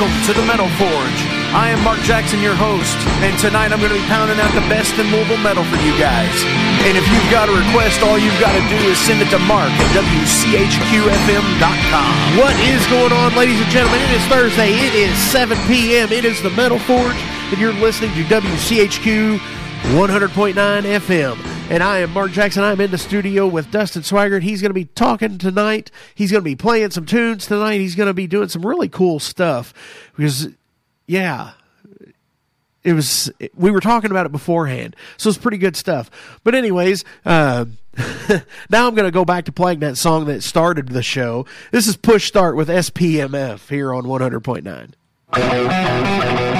welcome to the Metal Forge. I am Mark Jackson, your host, and tonight I'm going to be pounding out the best in mobile metal for you guys. And if you've got a request, all you've got to do is send it to Mark at WCHQFM.com. What is going on, ladies and gentlemen? It is Thursday. It is 7 p.m. It is the Metal Forge, and you're listening to WCHQ 100.9 FM. And I am Mark Jackson. I'm in the studio with Dustin Swaggert. He's going to be talking tonight. He's going to be playing some tunes tonight. He's going to be doing some really cool stuff because, yeah, it was we were talking about it beforehand so it's pretty good stuff but anyways uh, now i'm going to go back to playing that song that started the show this is push start with spmf here on 100.9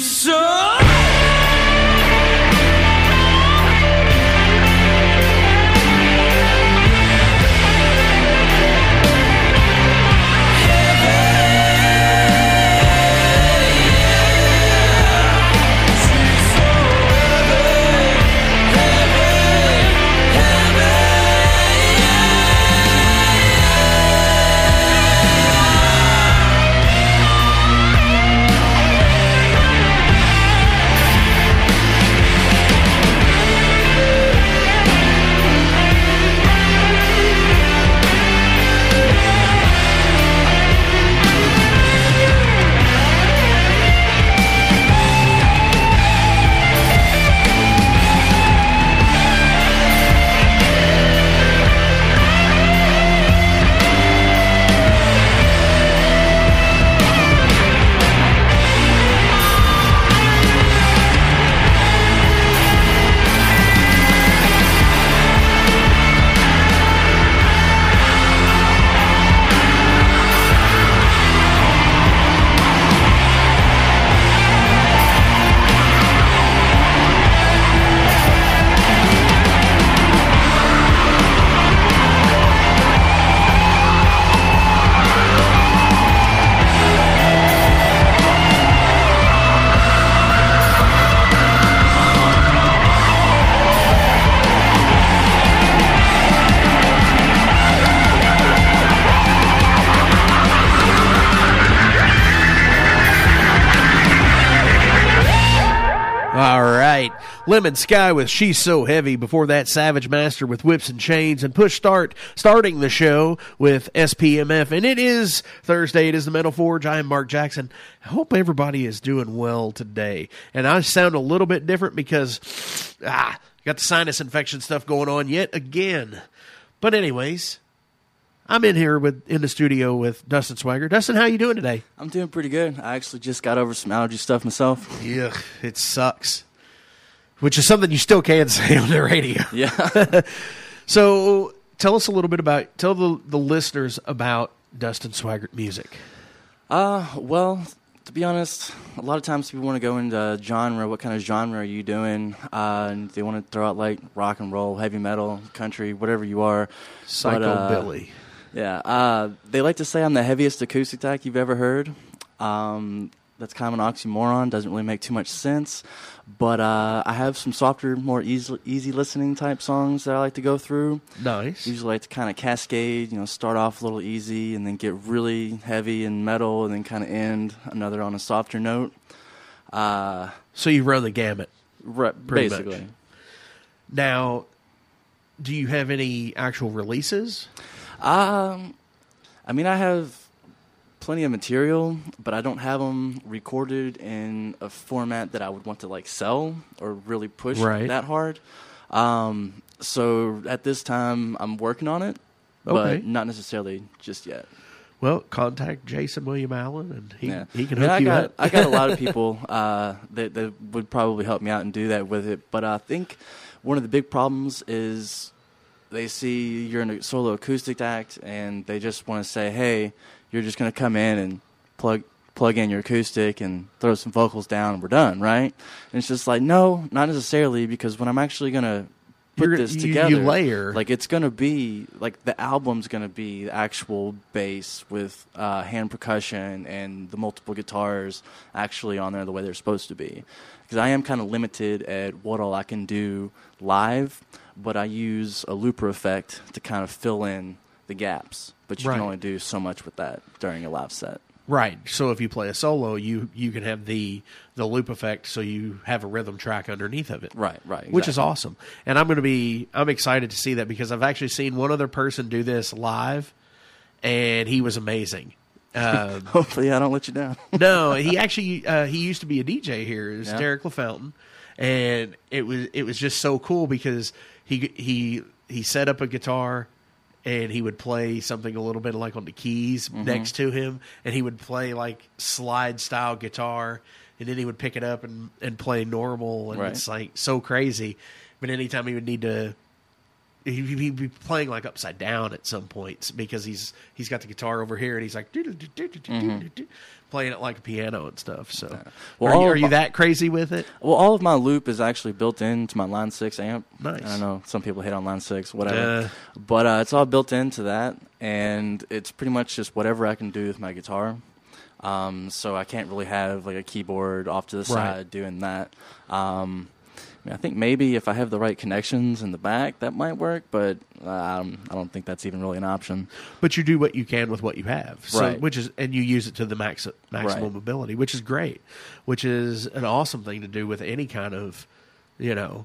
so. Lemon Sky with She's So Heavy. Before that, Savage Master with Whips and Chains. And Push Start starting the show with SPMF. And it is Thursday. It is the Metal Forge. I am Mark Jackson. I hope everybody is doing well today. And I sound a little bit different because, ah, got the sinus infection stuff going on yet again. But anyways, I'm in here with in the studio with Dustin Swaggert. Dustin, how you doing today? I'm doing pretty good. I actually just got over some allergy stuff myself. Yeah, it sucks. Which is something you still can say on the radio. Yeah. So tell us a little bit about tell the the listeners about Dustin Swaggert music. uh, well, to be honest, a lot of times people want to go into genre. What kind of genre are you doing? Uh, and they want to throw out like rock and roll, heavy metal, country, whatever you are. Psycho uh, Billy. Yeah, uh, they like to say I'm the heaviest acoustic attack you've ever heard. Um, that's kind of an oxymoron. Doesn't really make too much sense. But uh, I have some softer, more easy, easy listening type songs that I like to go through. Nice. Usually like to kind of cascade, you know, start off a little easy and then get really heavy and metal and then kind of end another on a softer note. Uh, So you run the gamut. re- Pretty basically. much. Now, do you have any actual releases? Um, I mean, I have plenty of material, but I don't have them recorded in a format that I would want to like sell or really push Right. that hard. Um, so at this time, I'm working on it, Okay. but not necessarily just yet. Well, contact Jason William Allen, and he Yeah. he can I mean, hook I you got, up. I got a lot of people uh, that that would probably help me out and do that with it. But I think one of the big problems is they see you're in a solo acoustic act and they just want to say, "Hey, you're just going to come in and plug plug in your acoustic and throw some vocals down and we're done, right?" And it's just like, no, not necessarily, because when I'm actually going to put You're- this you- you together, layer. like it's going to be like the album's going to be the actual bass with uh, hand percussion and the multiple guitars actually on there the way they're supposed to be. Because I am kind of limited at what all I can do live, but I use a looper effect to kind of fill in the gaps. But you Right. can only do so much with that during a live set. Right. So if you play a solo, you you can have the the loop effect, so you have a rhythm track underneath of it. Right, right. Which is awesome, and I'm going to be I'm excited to see that because I've actually seen one other person do this live, and he was amazing. Uh, Hopefully, I don't let you down. no, he actually uh, he used to be a DJ here. Was Yeah. Derek LaFountain, and it was it was just so cool because he he he set up a guitar and he would play something a little bit like on the keys Mm-hmm. next to him, and he would play like slide style guitar, and then he would pick it up and and play normal, and Right. it's like so crazy. But anytime he would need to he'd be playing like upside down at some points because he's he's got the guitar over here and he's like playing it like a piano and stuff. So, Well, are, you, are of you that crazy with it? Well, all of my loop is actually built into my Line Six amp. Nice. I know some people hate on Line Six, whatever, Uh. but uh, it's all built into that, and it's pretty much just whatever I can do with my guitar. Um, so I can't really have like a keyboard off to the Right. side doing that. Um, I, mean, I think maybe if I have the right connections in the back, that might work, but um, I don't think that's even really an option. But you do what you can with what you have, so, Right. which is and you use it to the max maximum Right. ability, which is great, which is an awesome thing to do with any kind of you know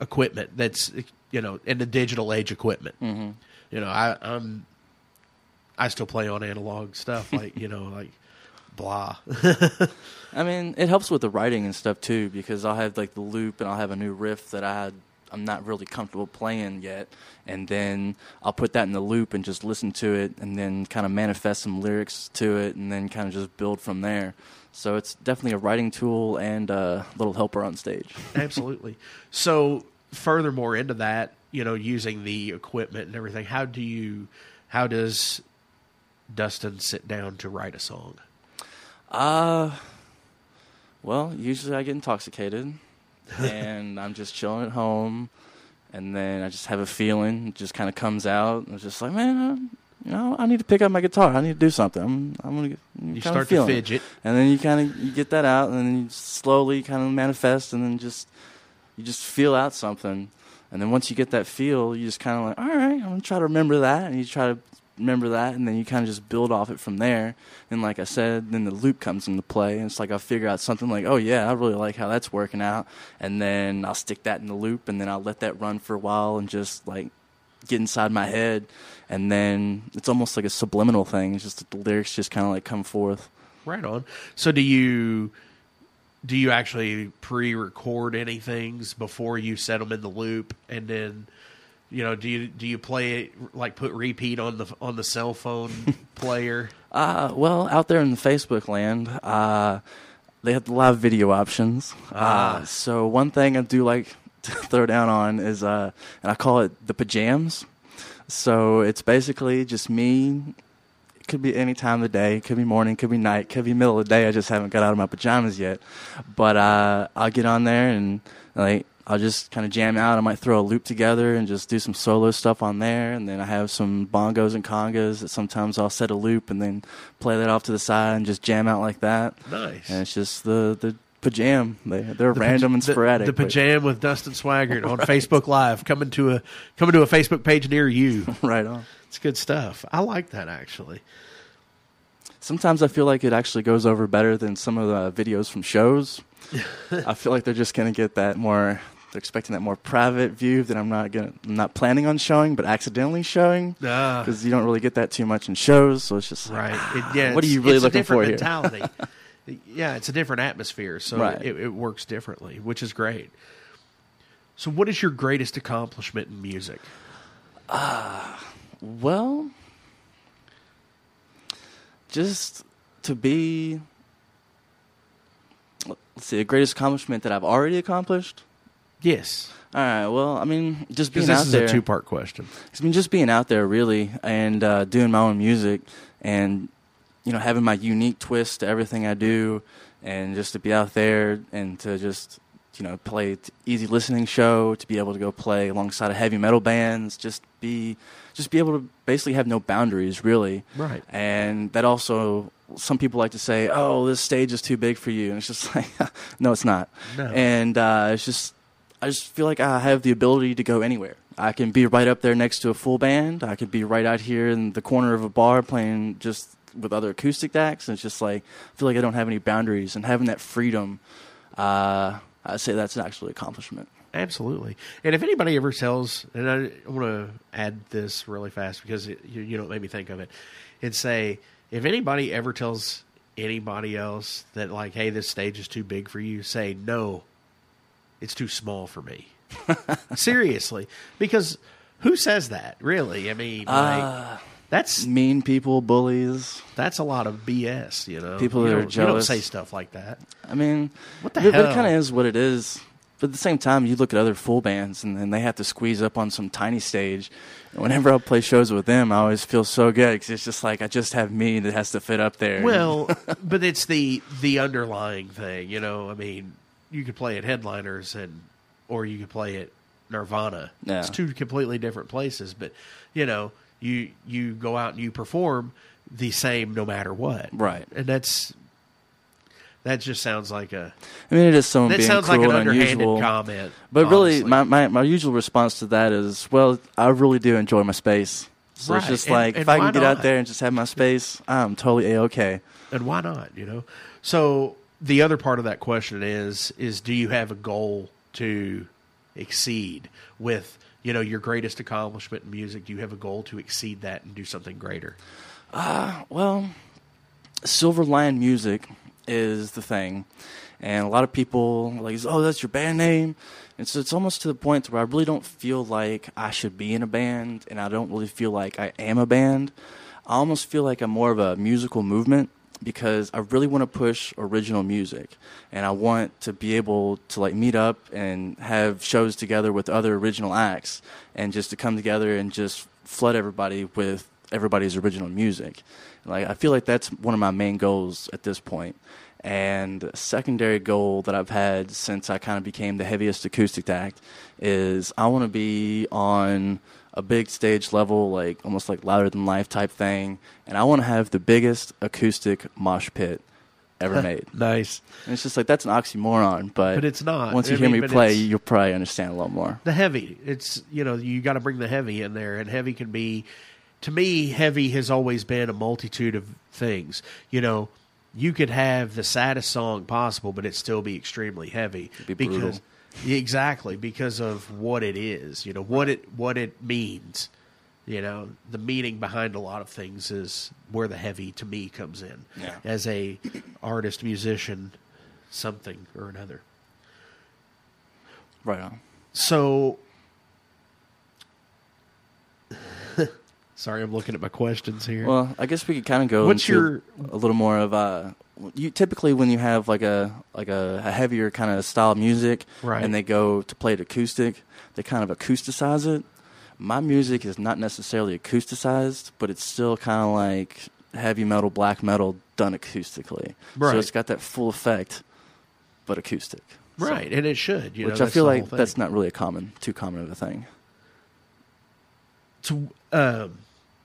equipment that's you know in the digital age equipment. Mm-hmm. You know, I, I'm I still play on analog stuff like you know like blah. I mean, it helps with the writing and stuff too because I'll have like the loop and I'll have a new riff that I had, I'm not really comfortable playing yet, and then I'll put that in the loop and just listen to it and then kind of manifest some lyrics to it and then kind of just build from there. So it's definitely a writing tool and a little helper on stage. Absolutely. So, furthermore into that, you know, using the equipment and everything, how do you, how does Dustin sit down to write a song? Uh, well, usually I get intoxicated and I'm just chilling at home, and then I just have a feeling, it just kind of comes out. and It's just like, man, I, you know, I need to pick up my guitar. I need to do something. I'm, I'm gonna get, You start to it. fidget. and then you kind of you get that out, and then you slowly kind of manifest, and then just you just feel out something, and then once you get that feel, you just kind of like, all right, I'm gonna try to remember that, and you try to remember that, and then you kind of just build off it from there. And like I said, then the loop comes into play, and it's like I'll figure out something like, oh yeah, I really like how that's working out, and then I'll stick that in the loop, and then I'll let that run for a while, and just like get inside my head, and then it's almost like a subliminal thing. It's just the lyrics just kind of like come forth. Right on. So, do you do you actually pre-record any things before you set them in the loop, and then you know do you do you play it like put repeat on the on the cell phone player? Uh, well, out there in the Facebook land, uh, they have the live video options. Ah. Uh, so one thing I do like to throw down on is, uh, and I call it the pajamas So it's basically just me. It could be any time of the day. It could be morning. Could be night. Could be middle of the day. I just haven't got out of my pajamas yet. But uh, I'll get on there and like I'll just kind of jam out. I might throw a loop together and just do some solo stuff on there. And then I have some bongos and congas that sometimes I'll set a loop and then play that off to the side and just jam out like that. Nice. And it's just the the pajam. They they're The random and sporadic. The, but- pajam with Dustin Swaggert on Facebook Live coming to a coming to a Facebook page near you. right on. It's good stuff. I like that actually. Sometimes I feel like it actually goes over better than some of the videos from shows. I feel like they're just gonna get that more. They're expecting that more private view that I'm not gonna, I'm not planning on showing, but accidentally showing because you don't really get that too much in shows. So it's just like, Right. It, yeah. What are you really it's a looking different for here? mentality. yeah, it's a different atmosphere, so Right. it, it works differently, which is great. So, what is your greatest accomplishment in music? Uh, well, just to be, let's see, the greatest accomplishment that I've already accomplished. Yes, All right. Well, I mean, just being this out is there. a two-part question. I mean, just being out there really and uh, doing my own music and, you know, having my unique twist to everything I do and just to be out there and to just, you know, play t- easy listening show, to be able to go play alongside of heavy metal bands, just be, just be able to basically have no boundaries really. Right. And that also, some people like to say, oh, this stage is too big for you. And it's just like, no, it's not. No. And uh, it's just, I just feel like I have the ability to go anywhere. I can be right up there next to a full band. I could be right out here in the corner of a bar playing just with other acoustic acts. And it's just like, I feel like I don't have any boundaries. And having that freedom, uh, I'd say that's an actual accomplishment. Absolutely. And if anybody ever tells, and I want to add this really fast because it, you, you don't me think of it, and say, if anybody ever tells anybody else that, like, hey, this stage is too big for you, say, no, it's too small for me. Seriously. Because who says that, really? I mean, like, Uh, that's mean people, bullies. that's a lot of BS, you know? People you that are don't- You don't say stuff like that. I mean, What the hell? it kind of is what it is. but at the same time, you look at other full bands, and then they have to squeeze up on some tiny stage. And whenever I play shows with them, I always feel so good because it's just like I just have me that has to fit up there. Well, but it's the the underlying thing, you know. I mean, you could play at headliners and or you could play at Nirvana. Yeah. It's two completely different places, but you know, you you go out and you perform the same no matter what. Right. And that's that just sounds like a I mean, it is someone that being sounds like cruel an and underhanded unusual. comment. But really, my, my, my usual response to that is, well, I really do enjoy my space. So it's just and- like, and if I can get not? out there and just have my space, I'm totally A-OK. and why not you know so the other part of that question is is do you have a goal to exceed with you know your greatest accomplishment in music do you have a goal to exceed that and do something greater uh, Well, Silver Lion Music is the thing. And a lot of people like, oh, that's your band name. And so it's almost to the point where I really don't feel like I should be in a band, and I don't really feel like I am a band. I almost feel like I'm more of a musical movement because I really want to push original music, and I want to be able to like meet up and have shows together with other original acts, and just to come together and just flood everybody with everybody's original music. Like I feel like that's one of my main goals at this point. And secondary goal that I've had since I kind of became the heaviest acoustic act is I want to be on a big stage level, like almost like louder than life type thing, and I want to have the biggest acoustic mosh pit ever made. nice And it's just like that's an oxymoron, but But it's not. Once you I hear mean, me but play, it's- you'll probably understand a lot more. the heavy it's you know you got to bring the heavy in there and heavy can be to me heavy has always been a multitude of things you know you could have the saddest song possible but it still be extremely heavy be brutal. because exactly because of what it is you know what it what it means you know the meaning behind a lot of things is where the heavy to me comes in Yeah. as a artist musician something or another Right on. so, sorry, I'm looking at my questions here. Well, I guess we could kind of go What's into your- a little more of uh you typically when you have like a like a, a heavier kind of style of music Right. and they go to play it acoustic, they kind of acousticize it. My music is not necessarily acousticized, but it's still kind of like heavy metal, black metal done acoustically. Right. So it's got that full effect, but acoustic. So- right, and it should. You know, which I feel like that's not really a common, too common of a thing. So, um,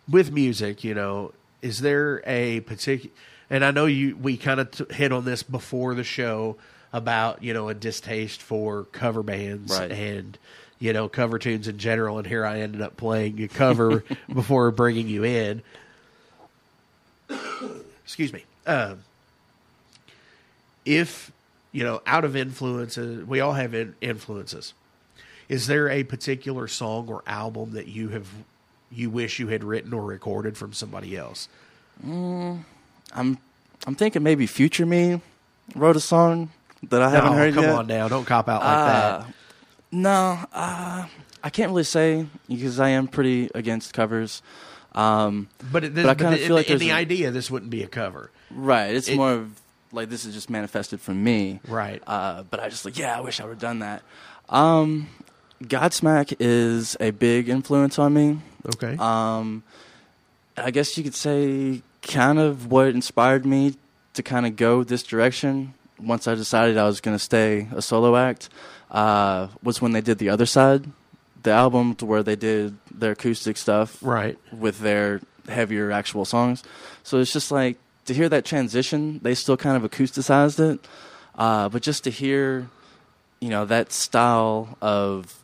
with music. You know, is there a particular? And I know you. We kind of t- hit on this before the show about you know a distaste for cover bands Right. and you know cover tunes in general. And here I ended up playing a cover before bringing you in. Excuse me. Um, if you know, out of influences, we all have in- influences. Is there a particular song or album that you have you wish you had written or recorded from somebody else? I'm I'm thinking maybe Future Me wrote a song that I haven't no, heard come yet. Come on now, don't cop out like Uh, that. No, uh, I can't really say because I am pretty against covers. Um, But, it, but I kinda in, feel like in the a- idea, this wouldn't be a cover, right, it's It- more of like this is just manifested from me. right? Uh, but I just like, yeah, I wish I would have done that. Um, Godsmack is a big influence on me. okay, Um, I guess you could say kind of what inspired me to kind of go this direction once I decided I was going to stay a solo act uh, was when they did the other side, the album to where they did their acoustic stuff right. with their heavier actual songs. So it's just like to hear that transition, they still kind of acousticized it, uh, but just to hear, you know, that style of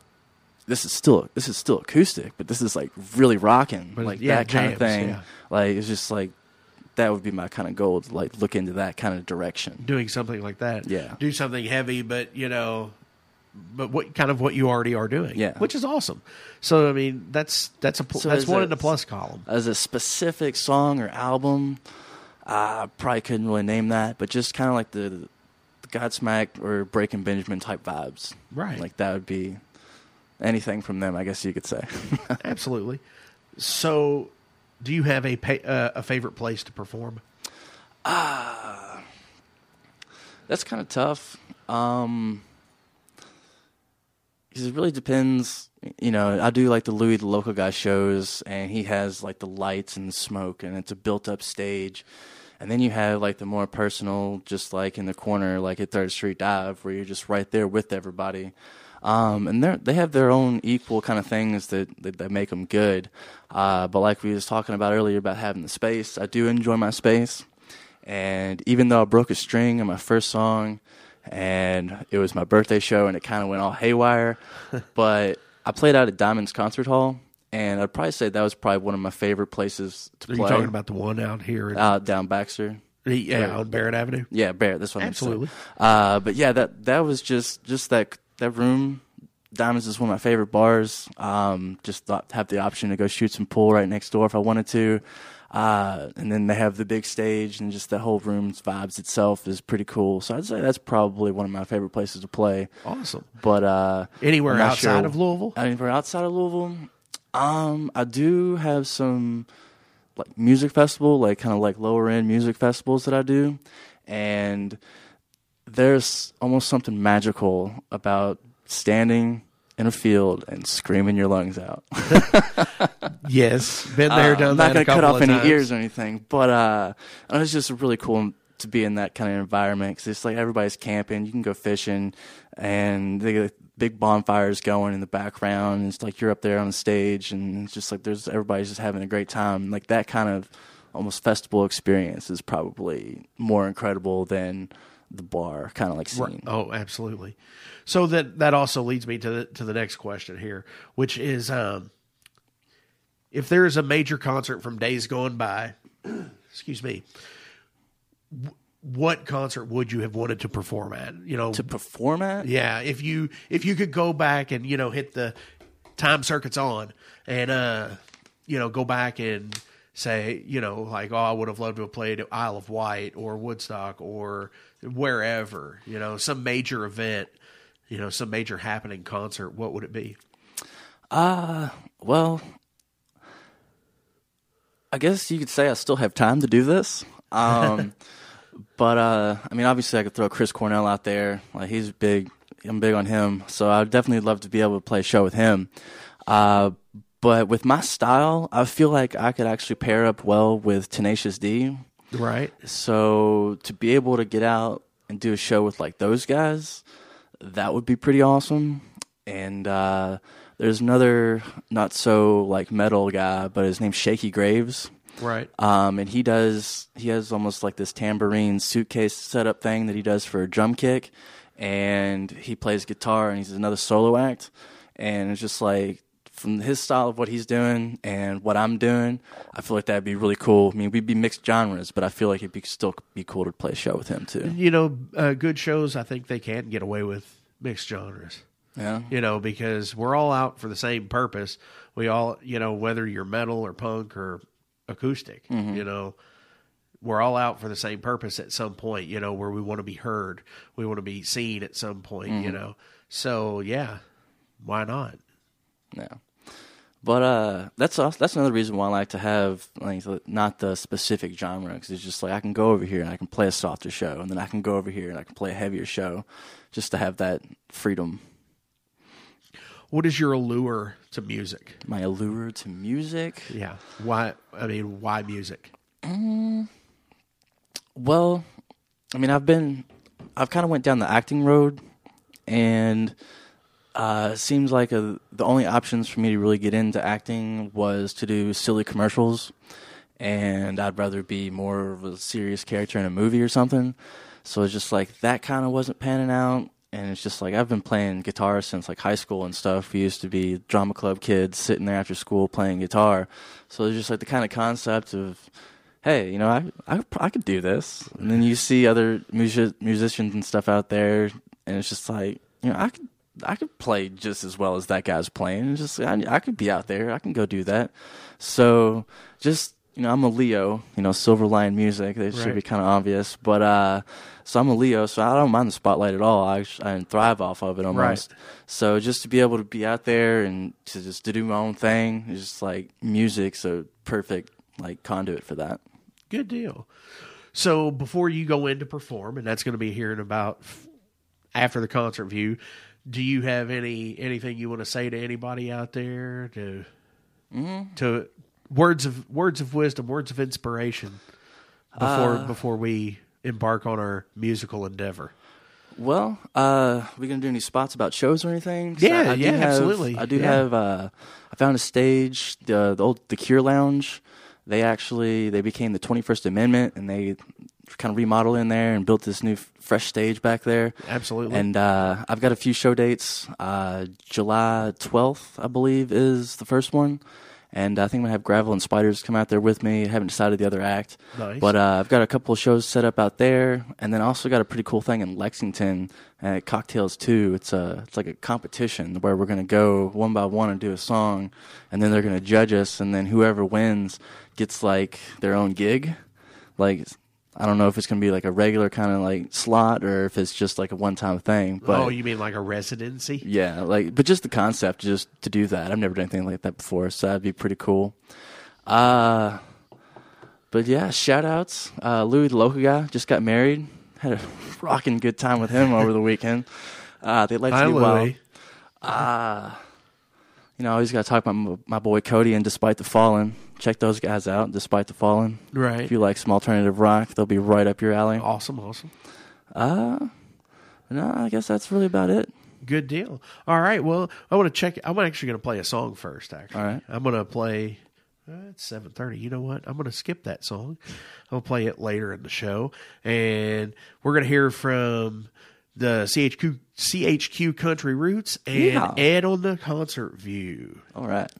this is still this is still acoustic, but this is like really rocking, But like yeah, that kind of thing. yeah. Like it's just like that would be my kind of goal to like look into that kind of direction. Doing something like that, Yeah. Do something heavy, but you know, but what kind of what you already are doing, Yeah. which is awesome. So I mean, that's that's a pl- So that's one it- in the plus column. As a specific song or album, I probably couldn't really name that, but just kind of like the, the Godsmack or Breaking Benjamin type vibes. Right. Like that would be anything from them, I guess you could say. Absolutely. So, do you have a pa- uh, a favorite place to perform? That's kind of tough. Um, because it really depends. You know, I do like the Louis, the local guy shows, and he has like the lights and smoke, and it's a built-up stage. And then you have like the more personal, just like in the corner, like at Third Street Dive, where you're just right there with everybody. Um, and they they have their own equal kind of things that, that, that make them good. Uh, but like we was talking about earlier about having the space, I do enjoy my space. And even though I broke a string in my first song, and it was my birthday show, and it kind of went all haywire, but I played out at Diamonds Concert Hall, and I'd probably say that was probably one of my favorite places to play. Are you talking about the one out here? In, out down Baxter? yeah, on Barret Avenue. Yeah, Barret. That's what I'm saying. Absolutely. Uh, but yeah, that that was just just that that room. Diamonds is one of my favorite bars. Um, just thought have the option to go shoot some pool right next door if I wanted to. Uh, and then they have the big stage and just the whole room's vibes itself is pretty cool. So I'd say that's probably one of my favorite places to play. Awesome. But uh, Anywhere outside sure- of Louisville? Anywhere outside of Louisville, um, I do have some like music festival, like kind of like lower end music festivals that I do, and there's almost something magical about standing in a field and screaming your lungs out. Yes, been there, Uh, done I'm that. not gonna cut off of any ears or anything, but uh, it was just really cool to be in that kind of environment because it's like everybody's camping. You can go fishing, and they got big bonfires going in the background. And it's like you're up there on the stage, and it's just like there's everybody's just having a great time. Like that kind of almost festival experience is probably more incredible than the bar kind of like scene. Right. Oh, absolutely. So that that also leads me to the to the next question here, which is um, if there is a major concert from days gone by, excuse me, wh- what concert would you have wanted to perform at? You know, To perform at, yeah, if you if you could go back and you know hit the time circuits on and uh you know go back and say you know like oh I would have loved to have played Isle of Wight or Woodstock or wherever you know some major event you know some major happening concert what would it be Uh, Well, I guess you could say I still have time to do this. Um, but uh, I mean, obviously, I could throw Chris Cornell out there. Like he's big. I'm big on him, so I'd definitely love to be able to play a show with him. Uh, but with my style, I feel like I could actually pair up well with Tenacious D. right So to be able to get out and do a show with like those guys, that would be pretty awesome. And uh, there's another not so like metal guy, but his name's Shakey Graves. right Um, and he does he has almost like this tambourine suitcase setup thing that he does for a drum kick, and he plays guitar and he's another solo act, and it's just like from his style of what he's doing and what I'm doing, I feel like that'd be really cool. I mean, we'd be mixed genres, but I feel like it'd be still be cool to play a show with him too. you know uh, good shows I think they can get away with mixed genres Yeah, you know, because we're all out for the same purpose. We all, you know, whether you're metal or punk or acoustic, you know, we're all out for the same purpose at some point, you know, where we want to be heard, we want to be seen at some point, you know. So, yeah, why not? yeah. But uh, that's also, that's another reason why I like to have like not the specific genre because it's just like I can go over here and I can play a softer show, and then I can go over here and I can play a heavier show, just to have that freedom. What is your allure to music? My allure to music. Yeah. Why, I mean, why music? Well, I mean, I've been, I've kind of went down the acting road, and uh, seems like a, the only options for me to really get into acting was to do silly commercials, and I'd rather be more of a serious character in a movie or something. So it's just like that kind of wasn't panning out. And it's just like I've been playing guitar since like high school and stuff. We used to be drama club kids sitting there after school playing guitar. So it's just like the kind of concept of hey, you know, I I, I could do this. And then you see other music, musicians and stuff out there, and it's just like, you know, I could I could play just as well as that guy's playing. It's just I, I could be out there. I can go do that. So just you know, I'm a Leo. You know, Silver Lion Music. They should be kind of obvious, but uh, so I'm a Leo, so I don't mind the spotlight at all. I I thrive off of it almost. So just to be able to be out there and to just to do my own thing is just like music's a perfect like conduit for that. Good deal. So before you go in to perform, and that's going to be here in about after the concert view. Do you have any anything you want to say to anybody out there to to words of words of wisdom, words of inspiration before before we embark on our musical endeavor? Well, uh, we gonna do any spots about shows or anything? Yeah, I, I do yeah, have- absolutely. I do Yeah. have. Uh, I found a stage, the the old the Cure Lounge. They actually they became the 21st Amendment, and they kind of remodeled in there and built this new f- fresh stage back there. Absolutely. And uh, I've got a few show dates. Uh, July 12th, I believe, is the first one. And I think I'm going to have Gravel and Spiders come out there with me. I haven't decided the other act. Nice. But uh, I've got a couple of shows set up out there. And then I also got a pretty cool thing in Lexington at Cocktails 2. It's, a, it's like a competition where we're going to go one by one and do a song. And then they're going to judge us. And then whoever wins gets like their own gig. Like, I don't know if it's going to be like a regular kind of like slot or if it's just like a one time thing. But oh, you mean like a residency? yeah, like, but just the concept, just to do that. I've never done anything like that before, so that'd be pretty cool. Uh, but yeah, shout outs. Uh, Louis, the local guy, just got married. Had a rocking good time with him over the weekend. Uh, they let me well. Louis. You know, I always got to talk about my, my boy Cody and Despite the Fallen. Check those guys out, Despite the Fallen. Right. If you like some alternative rock, they'll be right up your alley. Awesome, awesome. No, I guess that's really about it. Good deal. All right. Well, I want to check. I'm actually going to play a song first. Actually, All right. I'm going to play. Uh, it's seven thirty. You know what? I'm going to skip that song. I'll play it later in the show, and we're going to hear from the CHQ CHQ Country Roots and Yeah. Ed on the concert view. All right.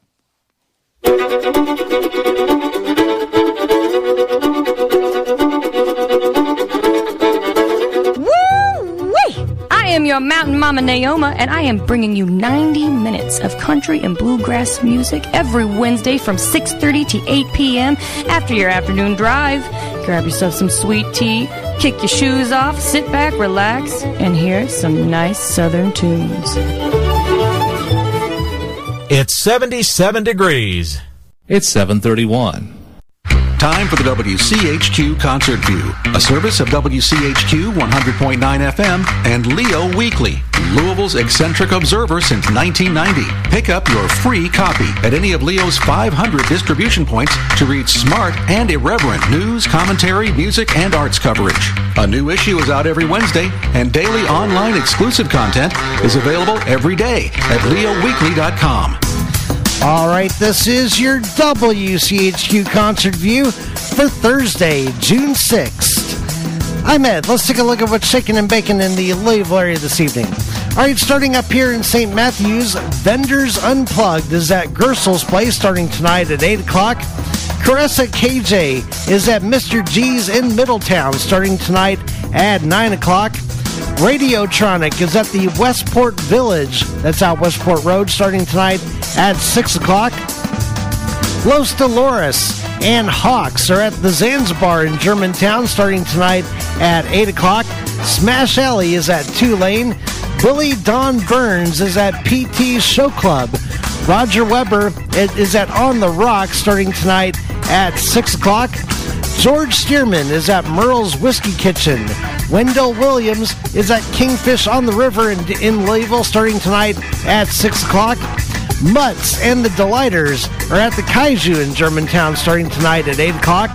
Woo-wee! I am your mountain mama Naoma, and I am bringing you 90 minutes of country and bluegrass music every Wednesday from 6.30 to 8 p.m. after your afternoon drive. Grab yourself some sweet tea, kick your shoes off, sit back, relax, and hear some nice southern tunes. It's 77 degrees. It's 731. Time for the WCHQ Concert View, a service of WCHQ 100.9 FM and Leo Weekly, Louisville's eccentric observer since 1990. Pick up your free copy at any of Leo's 500 distribution points to read smart and irreverent news, commentary, music, and arts coverage. A new issue is out every Wednesday, and daily online exclusive content is available every day at leoweekly.com. All right, this is your WCHQ concert view for Thursday, June 6th. I'm Ed. Let's take a look at what's shaking and baking in the Louisville area this evening. All right, starting up here in St. Matthews, Vendors Unplugged is at Gersel's Place starting tonight at 8 o'clock. Caressa KJ is at Mr. G's in Middletown starting tonight at 9 o'clock. Radiotronic is at the Westport Village. That's out Westport Road starting tonight at 6 o'clock. Los Dolores and Hawks are at the Zanzabar in Germantown starting tonight at 8 o'clock. Smash Alley is at Tulane. Billy Don Burns is at PT Show Club. Roger Weber is at On the Rock starting tonight at 6 o'clock. George Stearman is at Merle's Whiskey Kitchen. Wendell Williams is at Kingfish on the River in, in Louisville starting tonight at 6 o'clock. Mutts and the Delighters are at the Kaiju in Germantown starting tonight at 8 o'clock.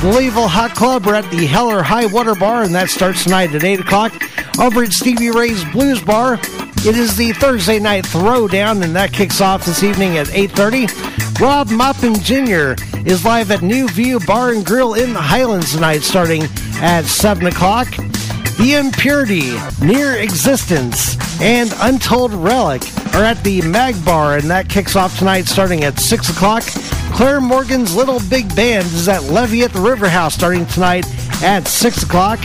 The Louisville Hot Club are at the Hell or High Water Bar, and that starts tonight at 8 o'clock. Over at Stevie Ray's Blues Bar, it is the Thursday night throwdown, and that kicks off this evening at 8.30. Rob Moppin Jr. is live at New View Bar and Grill in the Highlands tonight, starting at 7 o'clock. The Impurity, Near Existence, and Untold Relic are at the Mag Bar, and that kicks off tonight starting at 6 o'clock. Claire Morgan's Little Big Band is at Levee at the River House starting tonight at 6 o'clock.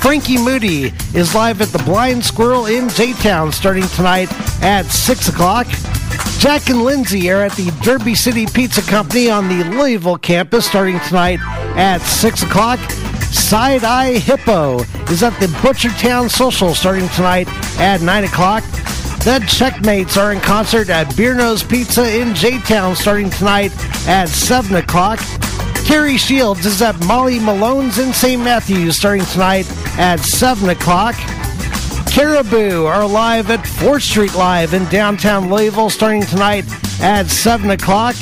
Frankie Moody is live at the Blind Squirrel in J-Town starting tonight at 6 o'clock. Jack and Lindsay are at the Derby City Pizza Company on the Louisville campus starting tonight at 6 o'clock. Side Eye Hippo is at the Butchertown Social starting tonight at 9 o'clock. The Checkmates are in concert at Bearno's Pizza in J-Town starting tonight at 7 o'clock. Terry Shields is at Molly Malone's in St. Matthews starting tonight at 7 o'clock. Caribou are live at 4th Street Live in downtown Louisville starting tonight at 7 o'clock.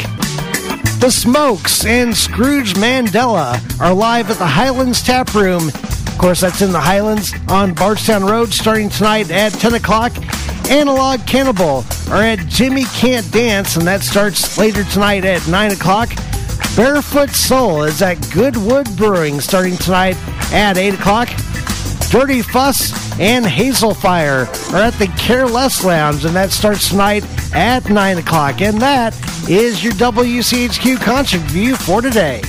The Smokes and Scrooge Mandela are live at the Highlands Tap Room. Of course, that's in the Highlands on Bardstown Road starting tonight at 10 o'clock. Analog Cannibal are at Jimmy Can't Dance, and that starts later tonight at 9 o'clock. Barefoot Soul is at Goodwood Brewing starting tonight at 8 o'clock. Dirty Fuss and Hazel Fire are at the Careless Lounge, and that starts tonight at 9 o'clock. And that is your WCHQ concert view for today.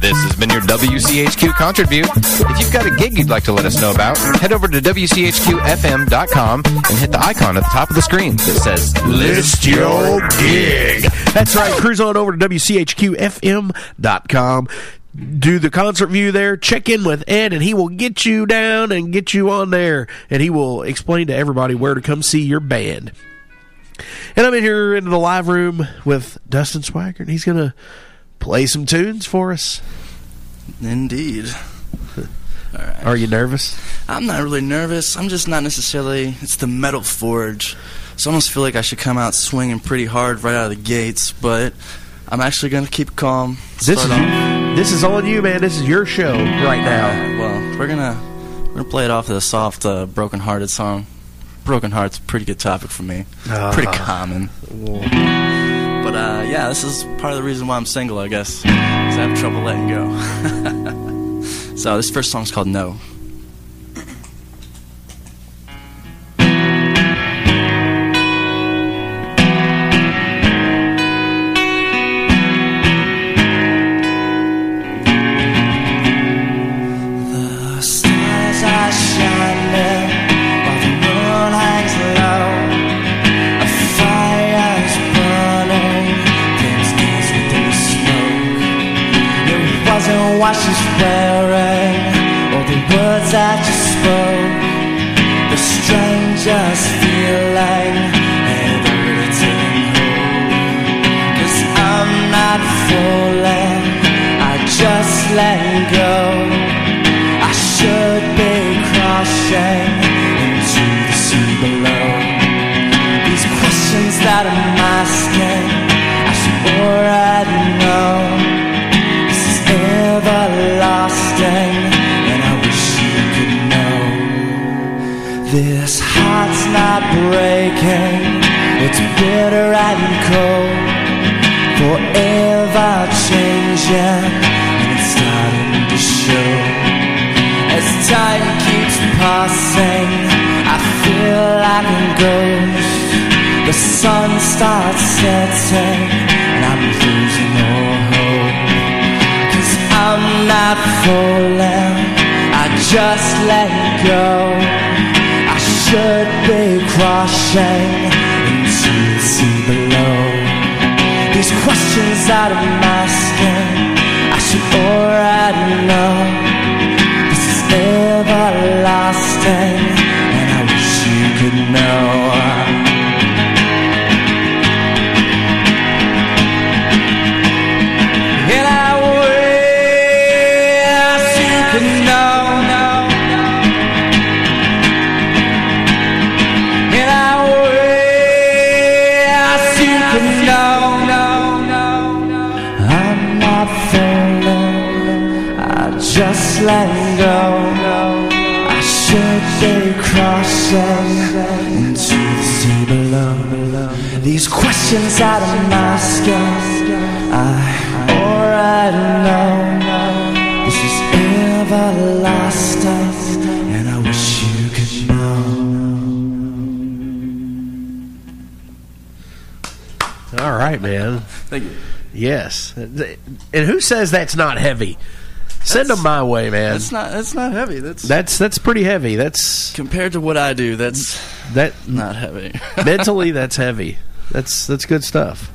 This has been your WCHQ Concert View. If you've got a gig you'd like to let us know about, head over to WCHQFM.com and hit the icon at the top of the screen that says List your gig. That's right. Cruise on over to WCHQFM.com. Do the concert view there. Check in with Ed, and he will get you down and get you on there. And he will explain to everybody where to come see your band. And I'm in here in the live room with Dustin Swaggert, and he's going to play some tunes for us. Indeed. All right. Are you nervous? I'm not really nervous. I'm just not necessarily. It's the Metal Forge. So I almost feel like I should come out swinging pretty hard right out of the gates, but I'm actually going to keep calm. This is this is on you, man. This is your show right now. Well, we're gonna we're gonna play it off with a soft, uh, broken hearted song. Broken heart's a pretty good topic for me. Pretty common. But uh, yeah, this is part of the reason why I'm single, I guess. 'cause I have trouble letting go. so this first song's called No. Wearing or the words that you spoke. The strangest feeling never written Cause I'm not falling, I just let go. I should be crashing into the sea below. These questions that I'm asking, I should already know. This is everlasting, bitter and cold. Forever changing, and it's starting to show. As time keeps passing, I feel like a ghost. The sun starts setting, and I'm losing all hope. Cause I'm not falling, I just let go. I should be crashing These questions that I'm asking, I should already know. Yes. And who says that's not heavy? Send them my way, man. That's not. That's not heavy. That's That's that's pretty heavy. That's compared to what I do. That's that not heavy. mentally that's heavy. That's that's good stuff.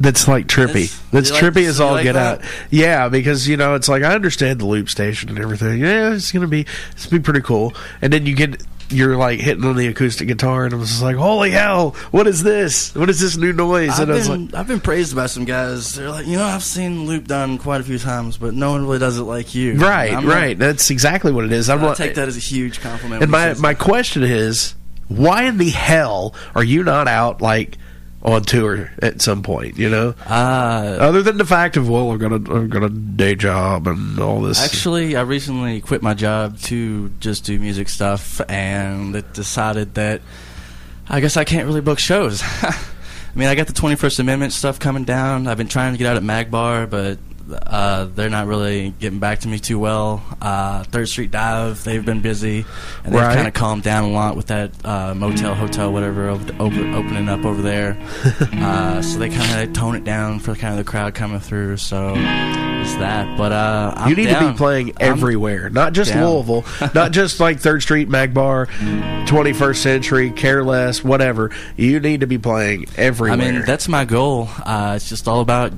That's like trippy. That's- That's you like- trippy as all like get that? out. Yeah, because you know it's like I understand the loop station and everything. Yeah, it's gonna be it's gonna be pretty cool. And then you get you're like hitting on the acoustic guitar, and I was just like, holy hell, what is this? What is this new noise? I've and I was been, like, I've been praised by some guys. They're like, you know, I've seen loop done quite a few times, but no one really does it like you. right, I'm right. That's exactly what it is. I'm I like, take that as a huge compliment. And my my question is, why in the hell are you not out like on tour at some point? You know, uh, other than the fact of well, I've got a I've got a day job and all this. Actually, I recently quit my job to just do music stuff, and it decided that I guess I can't really book shows. I mean, I got the 21st Amendment stuff coming down. I've been trying to get out at Magbar, but uh, they're not really getting back to me too well. Uh, Third Street Dive, they've been busy, and they've Right. kind of calmed down a lot with that uh, motel, hotel, whatever, over, opening up over there. uh, so they kind of tone it down for kind of the crowd coming through. So it's that. But uh, I'm you need to be playing I'm- everywhere, not just down. Louisville, not just like Third Street, Magbar, 21st Century, Careless, whatever. You need to be playing everywhere. I mean, that's my goal. Uh, it's just all about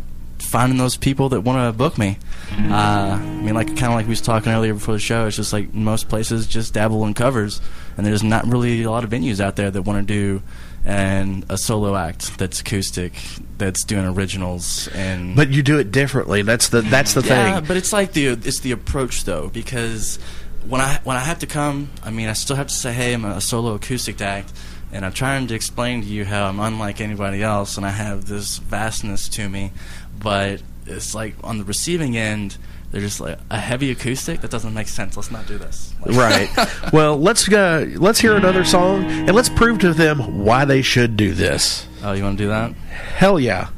finding those people that want to book me. Uh, I mean, like kind of like we was talking earlier before the show. It's just like most places just dabble in covers, and there's not really a lot of venues out there that want to do and a solo act that's acoustic, that's doing originals and but you do it differently. That's the that's the yeah, thing. but it's like the it's the approach though because when I when I have to come, I mean I still have to say hey I'm a solo acoustic act, and I'm trying to explain to you how I'm unlike anybody else and I have this vastness to me, but it's like on the receiving end. They're just like a heavy acoustic. That doesn't make sense. Let's not do this. Like- right. Well, let's uh, let's hear another song and let's prove to them why they should do this. oh, you want to do that? Hell yeah.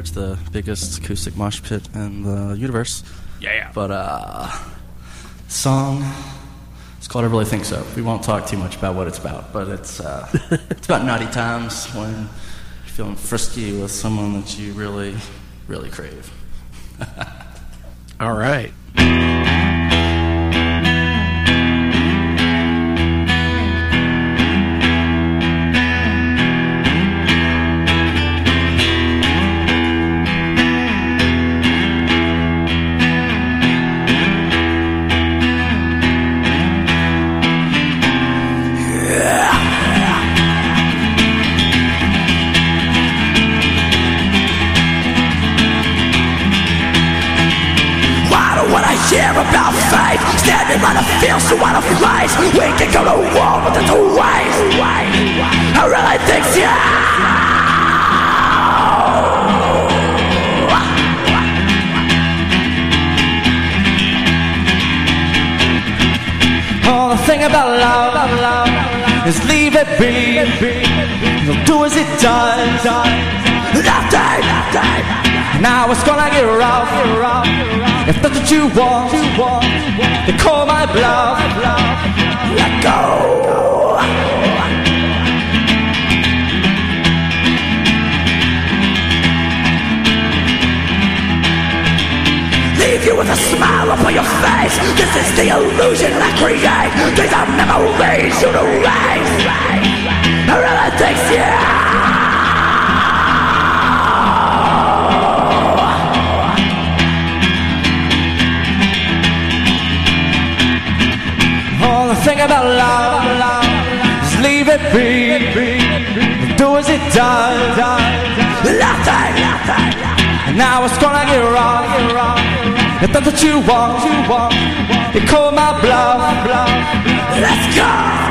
One the biggest acoustic mosh pit in the universe. Yeah. But uh, song. It's called "I Really Think So." We won't talk too much about what it's about, but it's uh, it's about naughty times when you're feeling frisky with someone that you really, really crave. Now it's gonna get rough. If that's what you want, then call my bluff. Let go. Leave you with a smile upon your face. This is the illusion I create. These are memories you erase. I really think thing about love Just leave it be. Do as it does. Nothing. Now it's gonna get rough. If that's what you want, you call my bluff. Let's go.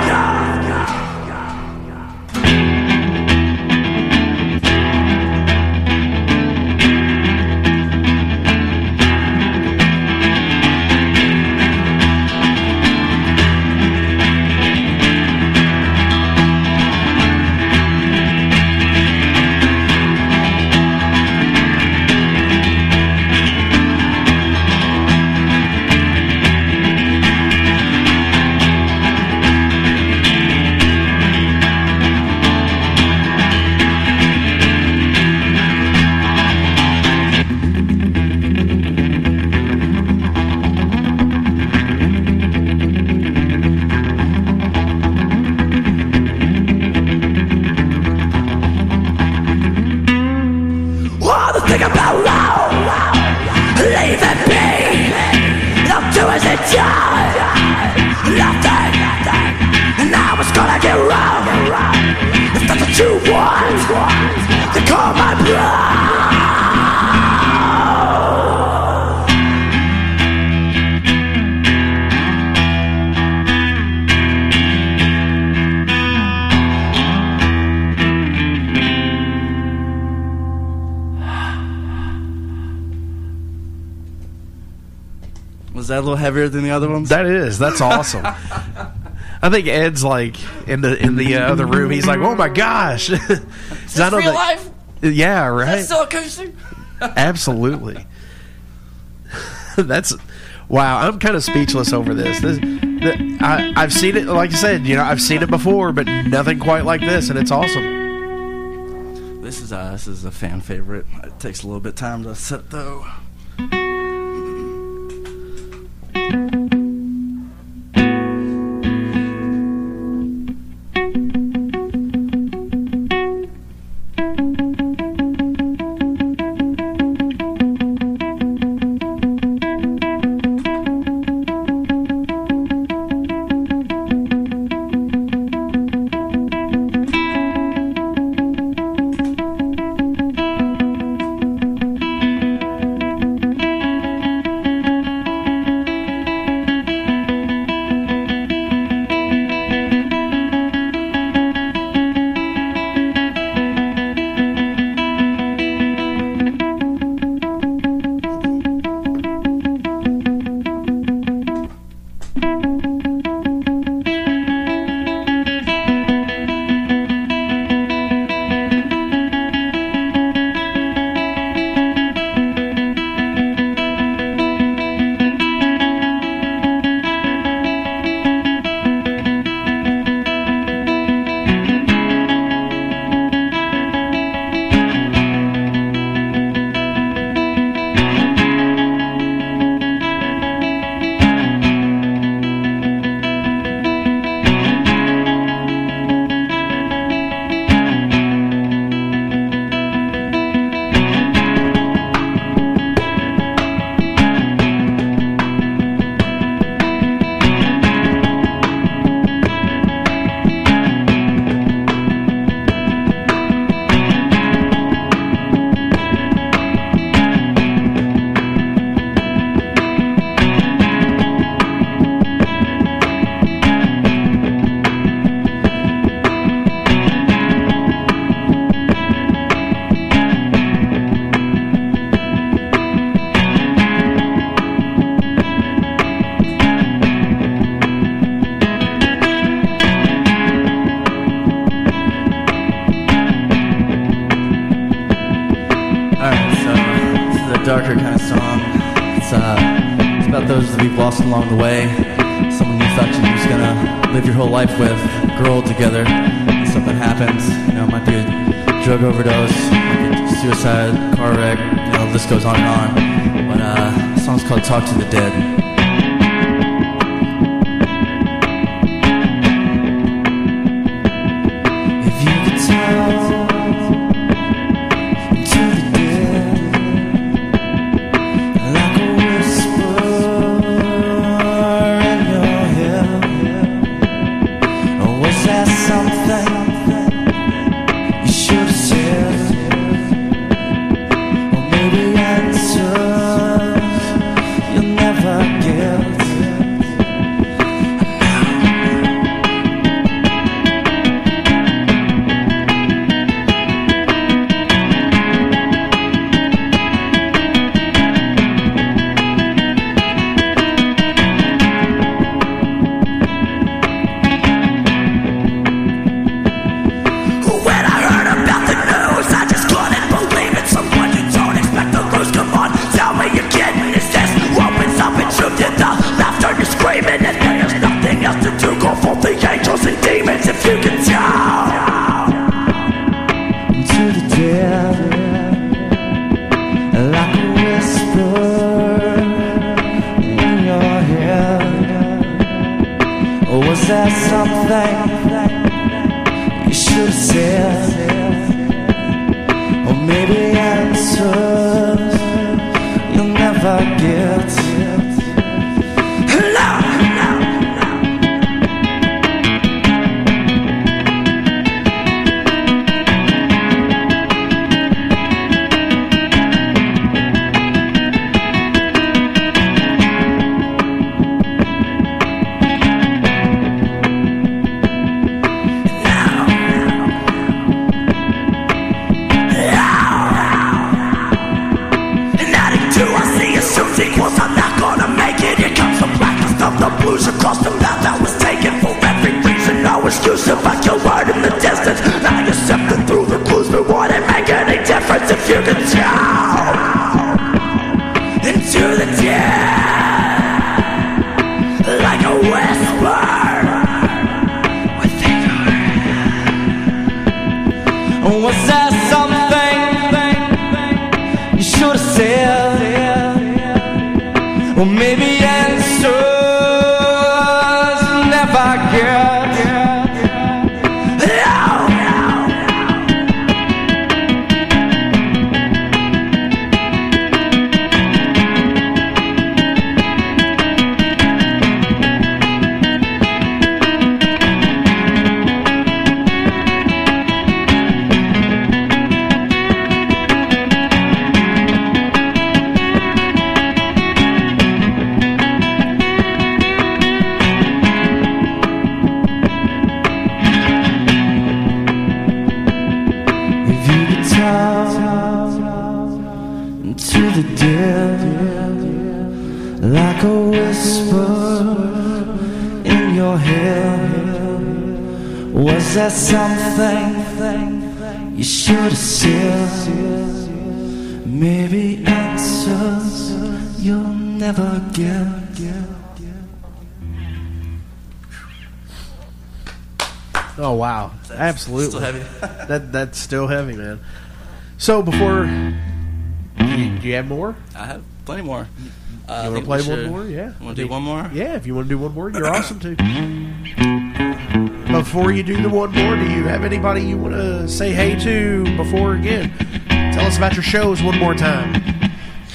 Heavier than the other ones? That is. That's awesome. I think Ed's like in the in the uh, other room. He's like, "Oh my gosh!" is this real life? Yeah, right. That's still acoustic. Absolutely. That's wow. I'm kind of speechless over this. this the, I, I've seen it, like I said, you know, I've seen it before, but nothing quite like this, and it's awesome. This is uh, this is a fan favorite. It takes a little bit of time to set though. Absolutely. still heavy. that that's still heavy, man. So before, do you, do you have more? I have plenty more. Uh, You want to play one more? Yeah. Want to do one more? Yeah, if you want to do one more, you're awesome too. Before you do the one more, do you have anybody you want to say hey to before again? Tell us about your shows one more time.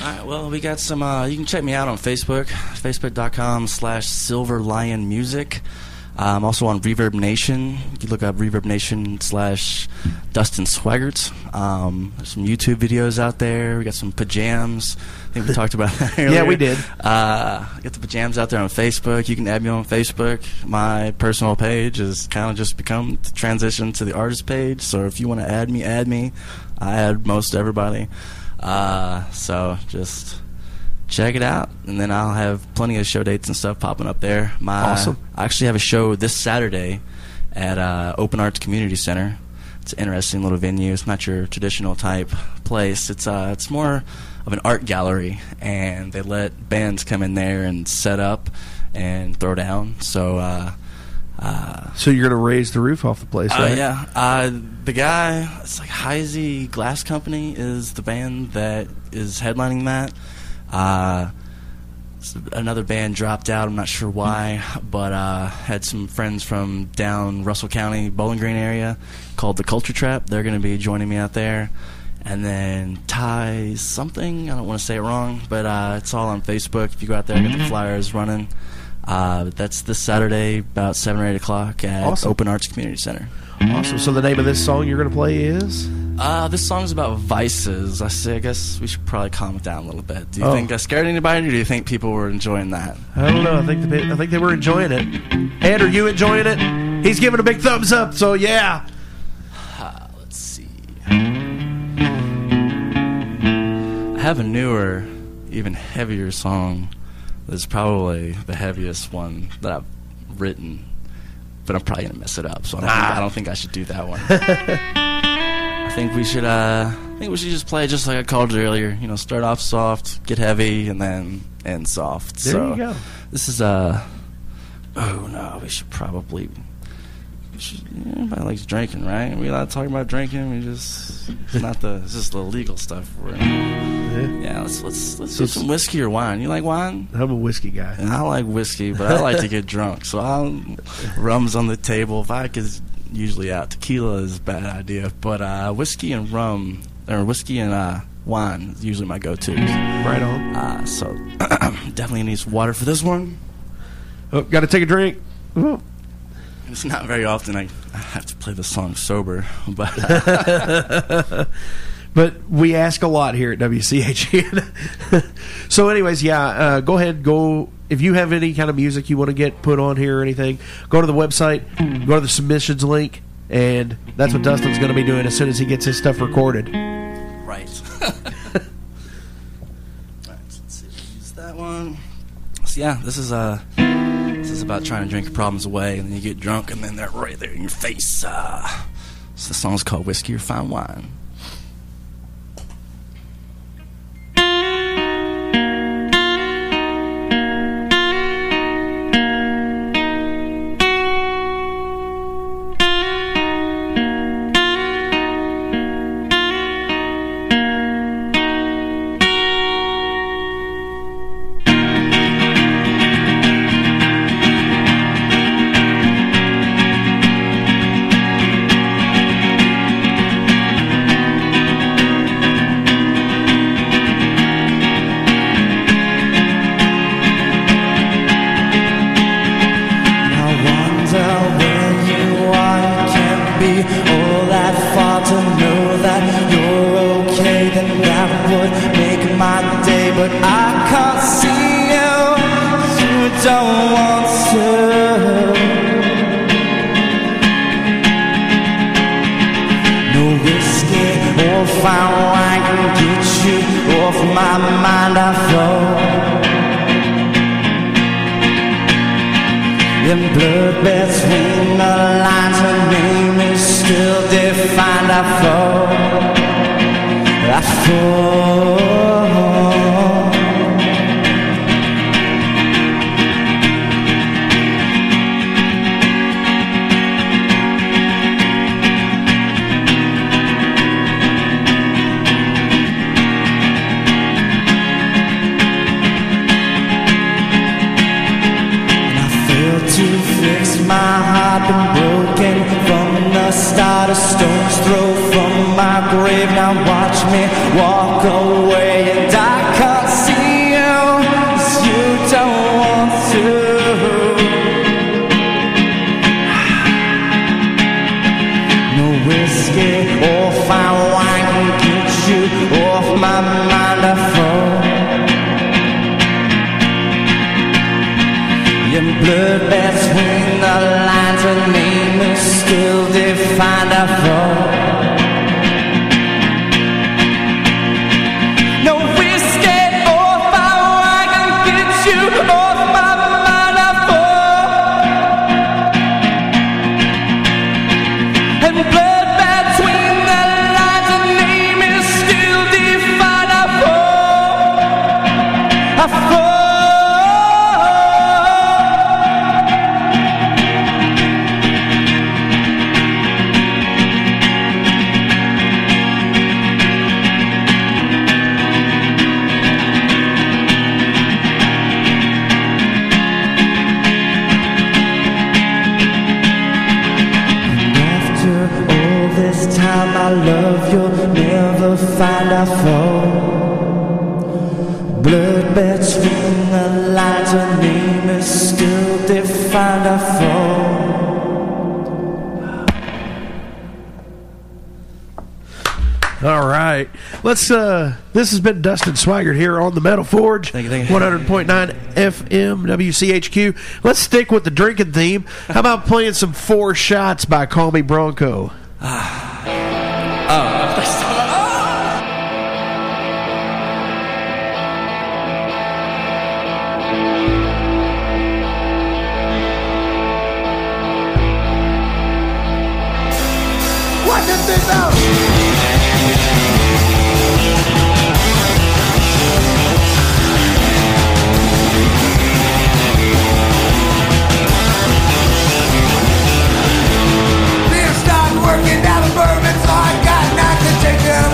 All right, well, we got some. Uh, you can check me out on Facebook, facebook.com slash Silver Lion Music. I'm also on Reverb Nation. You look up Reverb Nation slash Dustin Swaggert. Um, there's some YouTube videos out there. We got some pajams. I think we talked about that earlier. Yeah, we did. Uh, got the pajams out there on Facebook. You can add me on Facebook. My personal page has kind of just become the transition to the artist page. So if you want to add me, add me. I add most everybody. Uh, so just check it out, and then I'll have plenty of show dates and stuff popping up there. My, Awesome. I actually have a show this Saturday at uh, Open Arts Community Center. it's an interesting little venue. It's not your traditional type place. It's uh, it's more of an art gallery, and they let bands come in there and set up and throw down. So. Uh, uh, So you're going to raise the roof off the place, uh, yeah, uh, the guy, it's like Heisey Glass Company is the band that is headlining that. Another band dropped out. I'm not sure why, but uh, had some friends from down Russell County, Bowling Green area, called the Culture Trap. They're going to be joining me out there. And then Ty something, I don't want to say it wrong, but uh, it's all on Facebook. If you go out there, get the flyers running. Uh, that's this Saturday, about seven or eight o'clock at Awesome. Open Arts Community Center. Awesome. So the name of this song you're going to play is? Uh, this song's about vices. I say, I guess we should probably calm it down a little bit. Do you Oh. think I scared anybody, or do you think people were enjoying that? I don't know. I think the, I think they were enjoying it. Ed, are you enjoying it? He's giving a big thumbs up. So yeah. Uh, let's see. I have a newer, even heavier song. That's probably the heaviest one that I've written, but I'm probably gonna mess it up. So I don't, think, I don't think I should do that one. I think we should. Uh, I think we should just play just like I called it earlier. You know, start off soft, get heavy, and then end soft. There so you go. This is uh. Oh no, we should probably. We should, everybody likes drinking, right? We allowed to talk about drinking. We just it's not the it's just the legal stuff. We're yeah. Let's let's let's do some whiskey or wine. You like wine? I'm a whiskey guy. And I like whiskey, but I like to get drunk. So I'll rum's on the table. Vodka's usually out. Tequila is a bad idea, but uh, whiskey and rum or whiskey and uh, wine is usually my go-to. Right on. Uh, so definitely needs water for this one. Oh, got to take a drink. Oh. It's not very often I, I have to play the song sober, but uh, But we ask a lot here at WCHN. so, anyways, yeah, uh, go ahead. Go if you have any kind of music you want to get put on here or anything. Go to the website. Go to the submissions link, and that's what Dustin's going to be doing as soon as he gets his stuff recorded. right. Alright, so let's see use that one. So yeah, this is uh this is about trying to drink your problems away, and then you get drunk, and then they're right there in your face. Uh, so the song's called "Whiskey or Fine Wine." Let's uh this has been Dustin Swaggert here on the Metal Forge. Thank you, thank you. 100.9 FM WCHQ. Let's stick with the drinking theme. How about playing some four shots by Call Me Bronco? What take care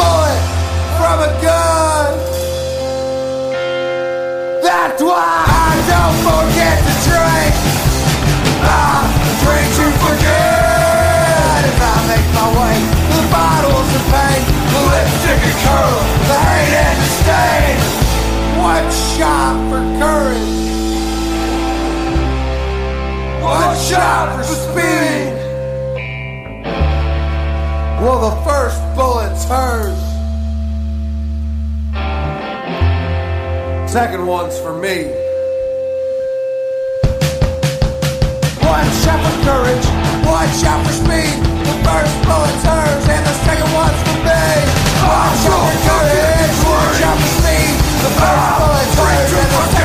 bullet from a gun. That's why I don't forget to drink. I drink to forget as I make my way. The bottles of pain, the lipstick and curl, the hate and disdain. One shot for courage. One shot for speed. Well, the hers. Second one's for me. One shot for courage, one shot for speed. The first bullet's hers, and the second one's for me. One shot for courage, one shot for speed. The first bullet's hers, and the second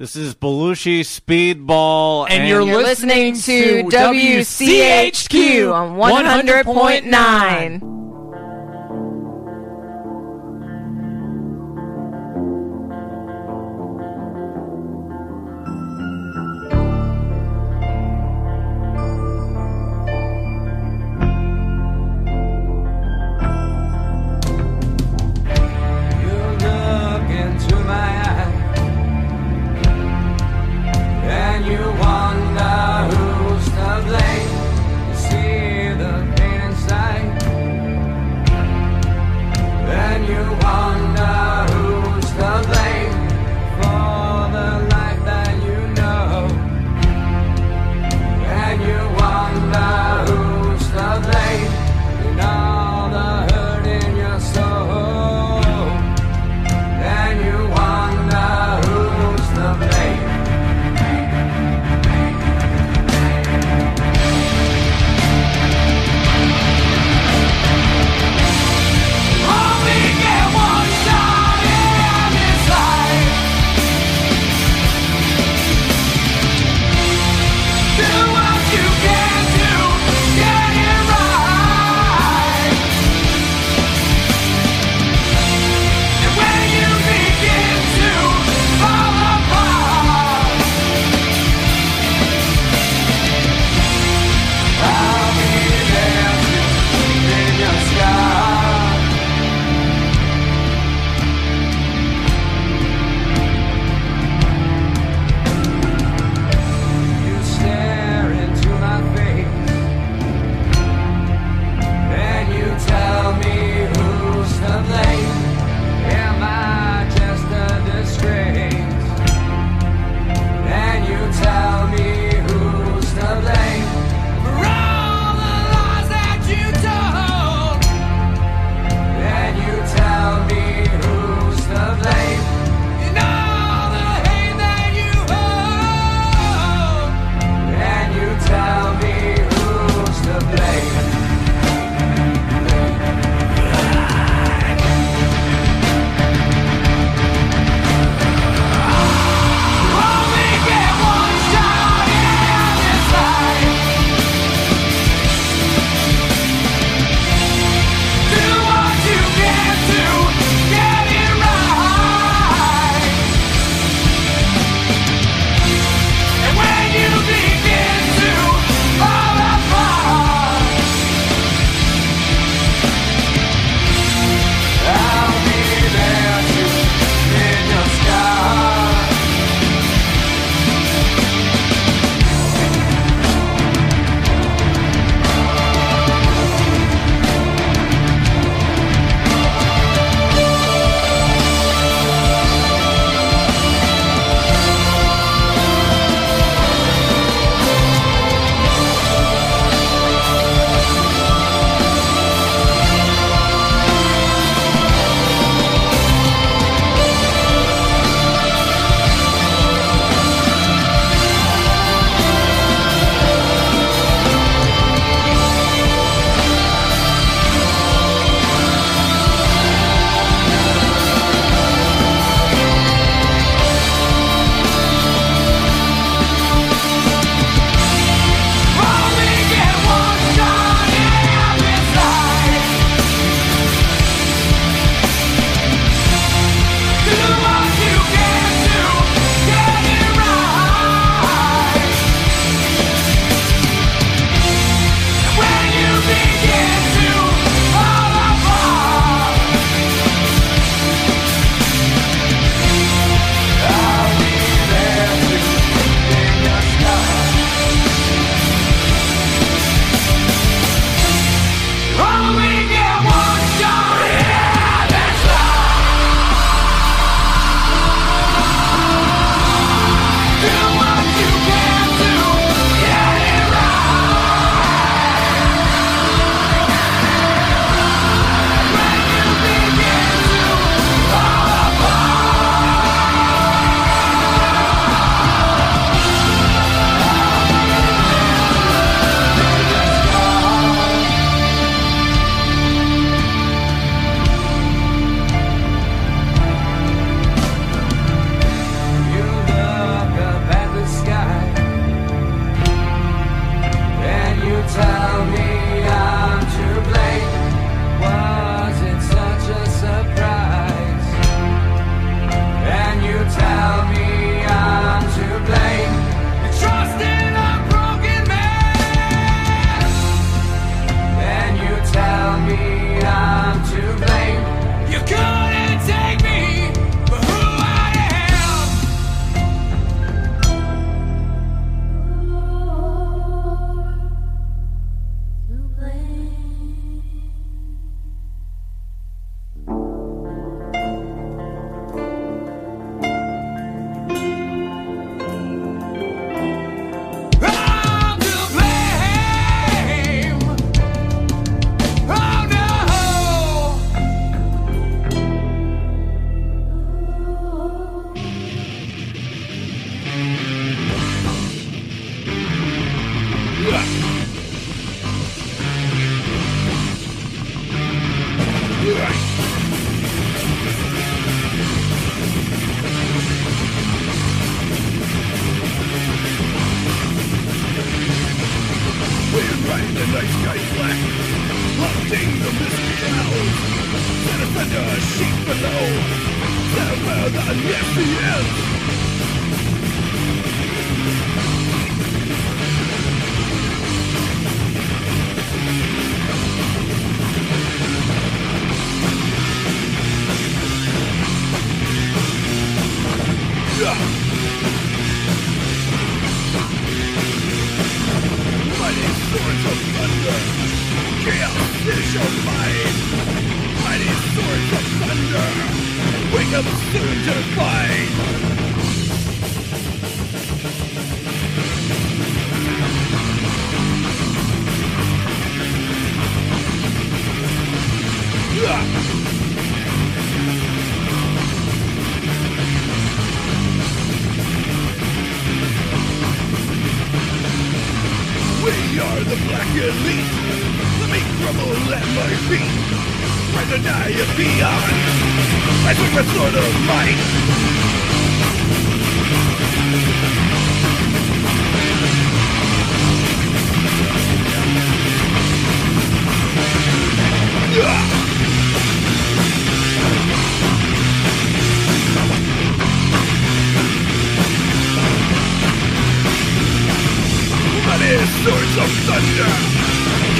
This is Belushi Speedball, and, and you're, you're, listening, listening to WCHQ, on 100.9. 100.9.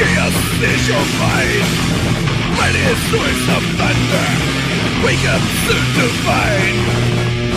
chaos is your mind. Mighty swords of thunder, wake up soon to find.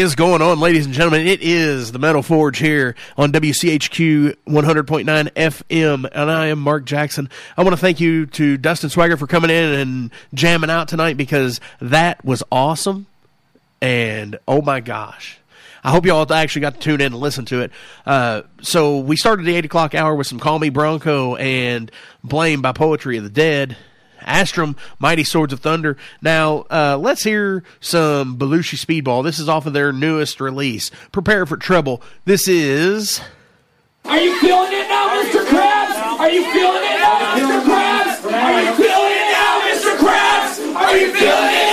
Is going on, ladies and gentlemen? It is the Metal Forge here on WCHQ 100.9 FM, and I am Mark Jackson. I want to thank you to Dustin Swaggert for coming in and jamming out tonight because that was awesome. And oh my gosh. I hope you all actually got to tune in and listen to it. Uh, so we started the 8 o'clock hour with some Call Me Bronco and Blame by Poetry of the Dead. Astrum, Mighty Swords of Thunder. Now, uh, let's hear some Belushi Speedball. This is off of their newest release. Prepare for Trouble. This is. Are you feeling it now, Mr. Krabs? Are you feeling it now, Mr. Krabs? Are you feeling it now, Mr. Krabs? Are you feeling it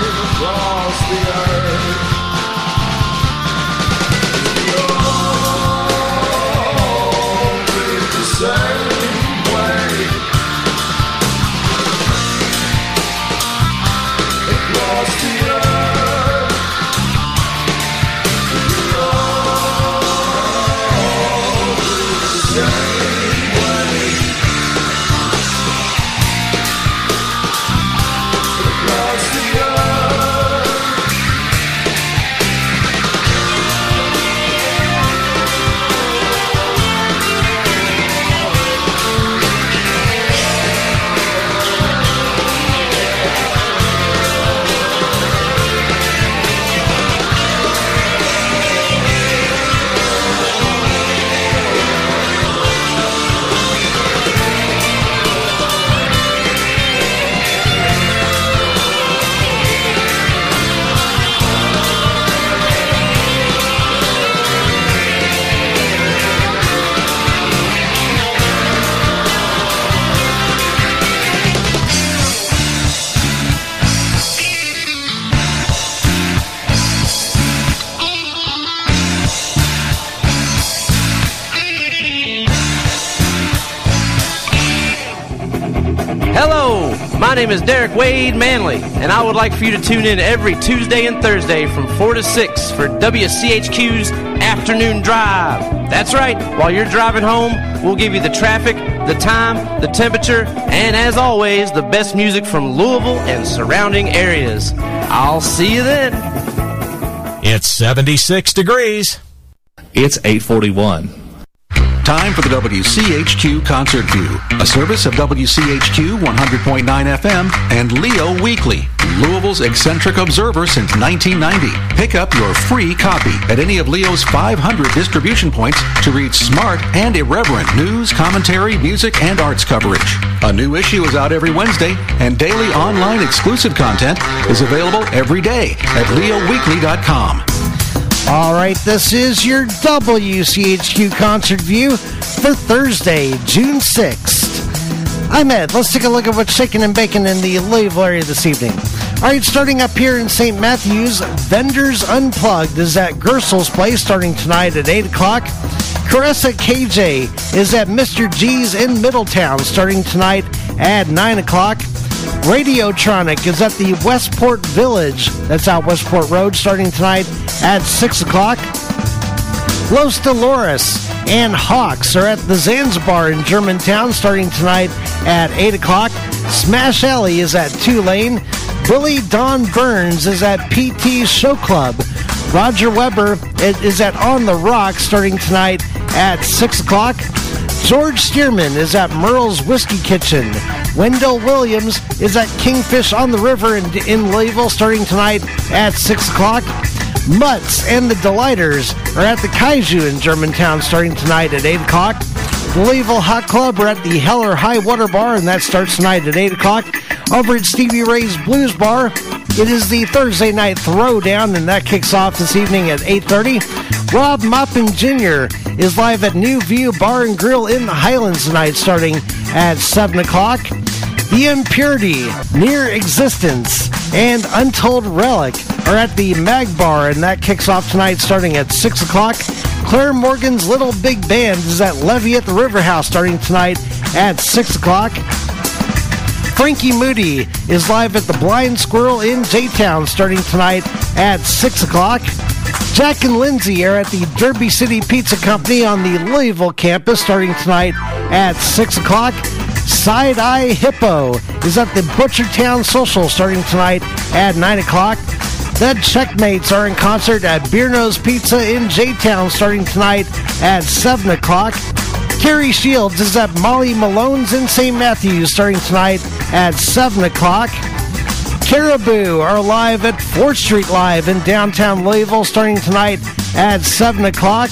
across the earth. Name is Derek Wade Manley, and I would like for you to tune in every Tuesday and Thursday from 4 to 6 for WCHQ's Afternoon Drive. That's right, while you're driving home, we'll give you the traffic, the time, the temperature, and as always, the best music from Louisville and surrounding areas. I'll see you then. It's 76 degrees. It's 841. Time for the WCHQ Concert View, a service of WCHQ 100.9 FM and Leo Weekly, Louisville's eccentric observer since 1990. Pick up your free copy at any of Leo's 500 distribution points to read smart and irreverent news, commentary, music, and arts coverage. A new issue is out every Wednesday, and daily online exclusive content is available every day at leoweekly.com. All right, this is your WCHQ concert view for Thursday, June 6th. I'm Ed. Let's take a look at what's shaking and baking in the Louisville area this evening. All right, starting up here in St. Matthews, Vendors Unplugged is at Gersel's Place starting tonight at 8 o'clock. Caressa KJ is at Mr. G's in Middletown starting tonight at 9 o'clock. Radiotronic is at the Westport Village, that's out Westport Road, starting tonight at 6 o'clock. Los Dolores and Hawks are at the Zanzabar in Germantown, starting tonight at 8 o'clock. Smash Alley is at Tulane. Billy Don Burns is at PT Show Club. Roger Weber is at On the Rock, starting tonight at 6 o'clock. George Stearman is at Merle's Whiskey Kitchen. Wendell Williams is at Kingfish on the River in, in Louisville starting tonight at 6 o'clock. Mutts and the Delighters are at the Kaiju in Germantown starting tonight at 8 o'clock. Louisville Hot Club are at the Hell or High Water Bar and that starts tonight at 8 o'clock. Over at Stevie Ray's Blues Bar, it is the Thursday night throwdown and that kicks off this evening at 8.30. Rob Moppin Jr. is live at New View Bar and Grill in the Highlands tonight starting at 7 o'clock. The Impurity, Near Existence, and Untold Relic are at the Mag Bar, and that kicks off tonight starting at 6 o'clock. Claire Morgan's Little Big Band is at Levee at the River House starting tonight at 6 o'clock. Frankie Moody is live at the Blind Squirrel in J-Town starting tonight at 6 o'clock. Jack and Lindsay are at the Derby City Pizza Company on the Louisville campus starting tonight at 6 o'clock. Side Eye Hippo is at the Butchertown Social starting tonight at 9 o'clock. The Checkmates are in concert at Bearno's Pizza in J-Town starting tonight at 7 o'clock. Carrie Shields is at Molly Malone's in St. Matthews starting tonight at 7 o'clock. Caribou are live at 4th Street Live in downtown Louisville starting tonight at 7 o'clock.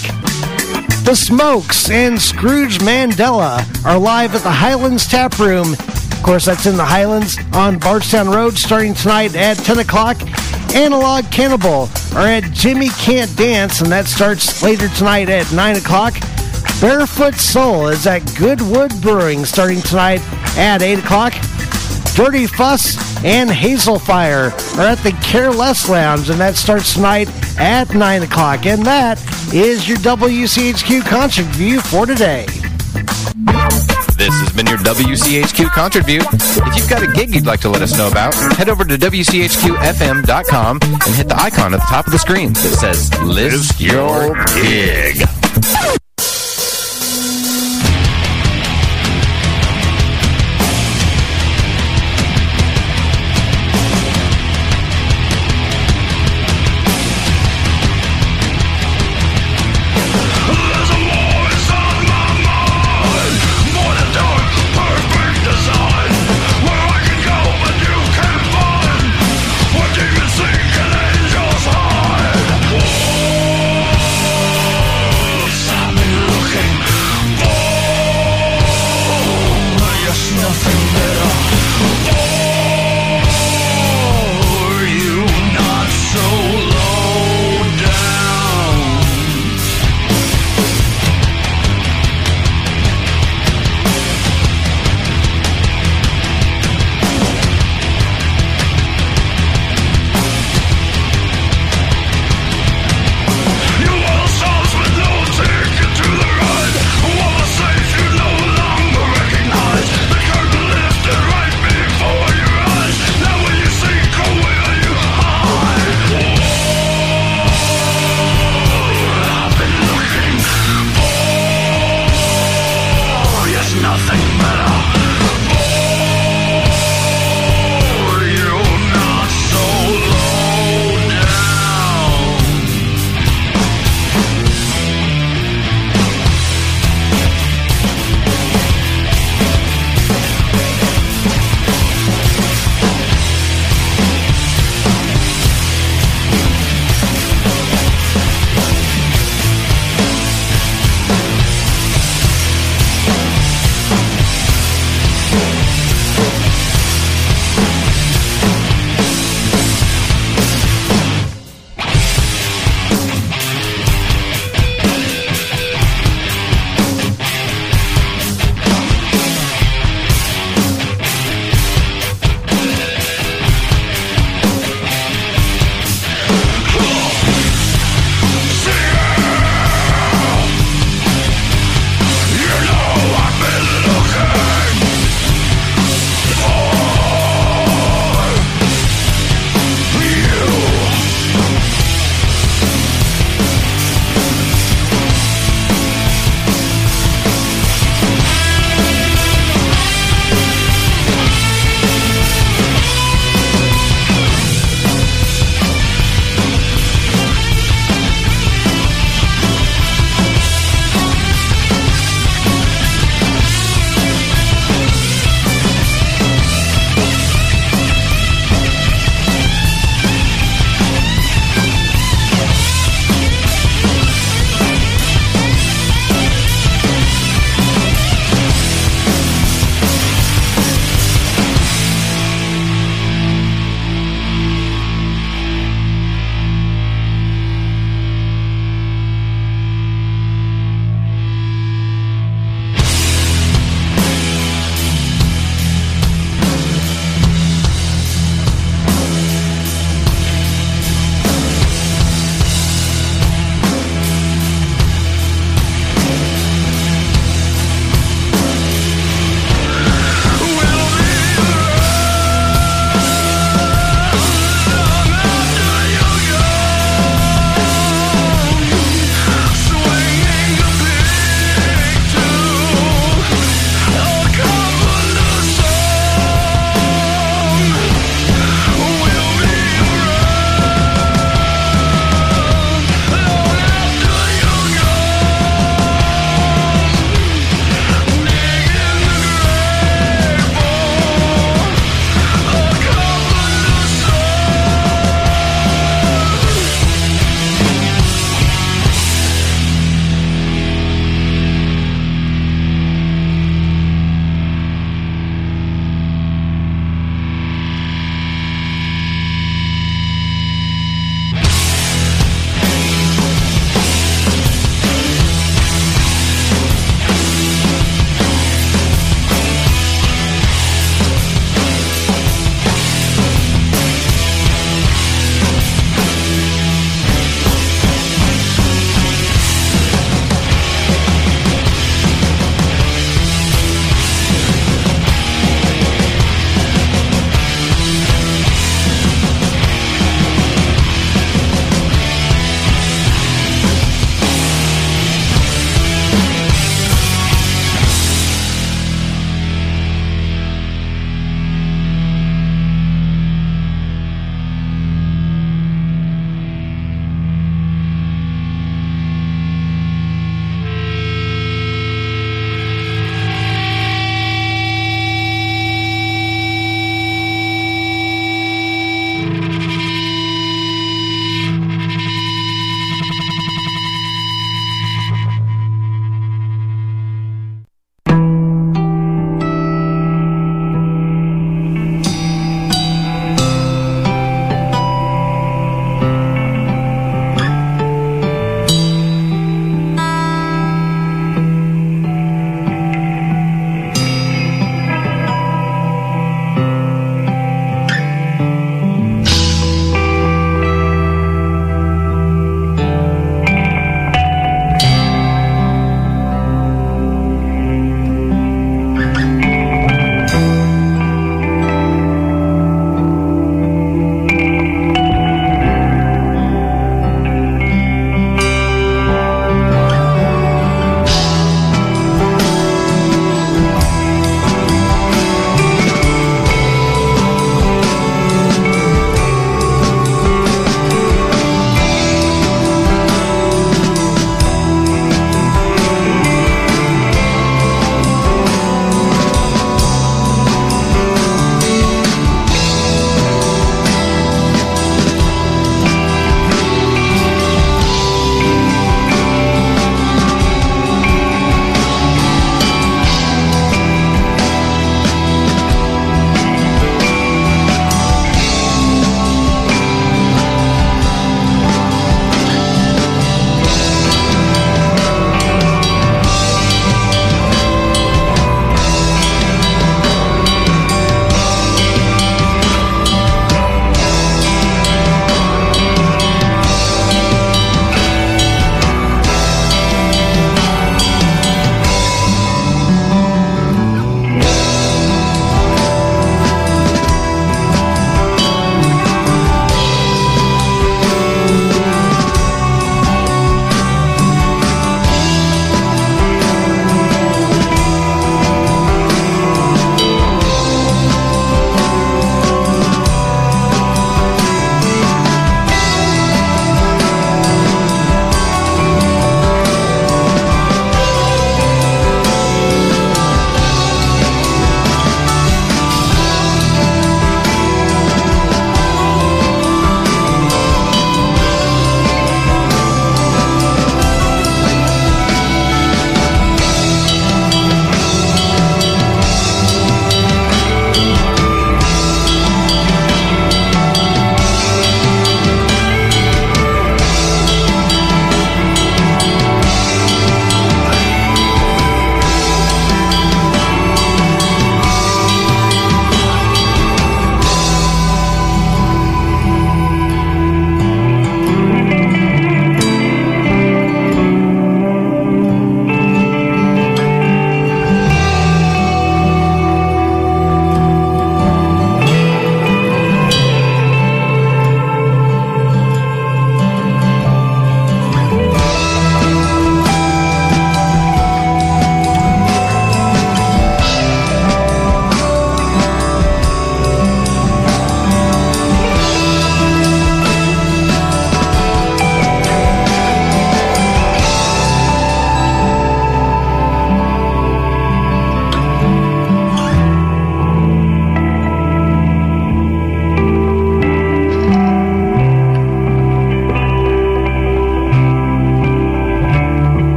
The Smokes and Scrooge Mandela are live at the Highlands Tap Room. Of course, that's in the Highlands on Bardstown Road starting tonight at 10 o'clock. Analog Cannibal are at Jimmy Can't Dance, and that starts later tonight at 9 o'clock. Barefoot Soul is at Goodwood Brewing starting tonight at 8 o'clock. Dirty Fuss and Hazelfire are at the Careless Lounge, and that starts tonight at 9 o'clock. And that is your WCHQ concert view for today. This has been your WCHQ Concert View. If you've got a gig you'd like to let us know about, head over to WCHQFM.com and hit the icon at the top of the screen that says List Your Gig.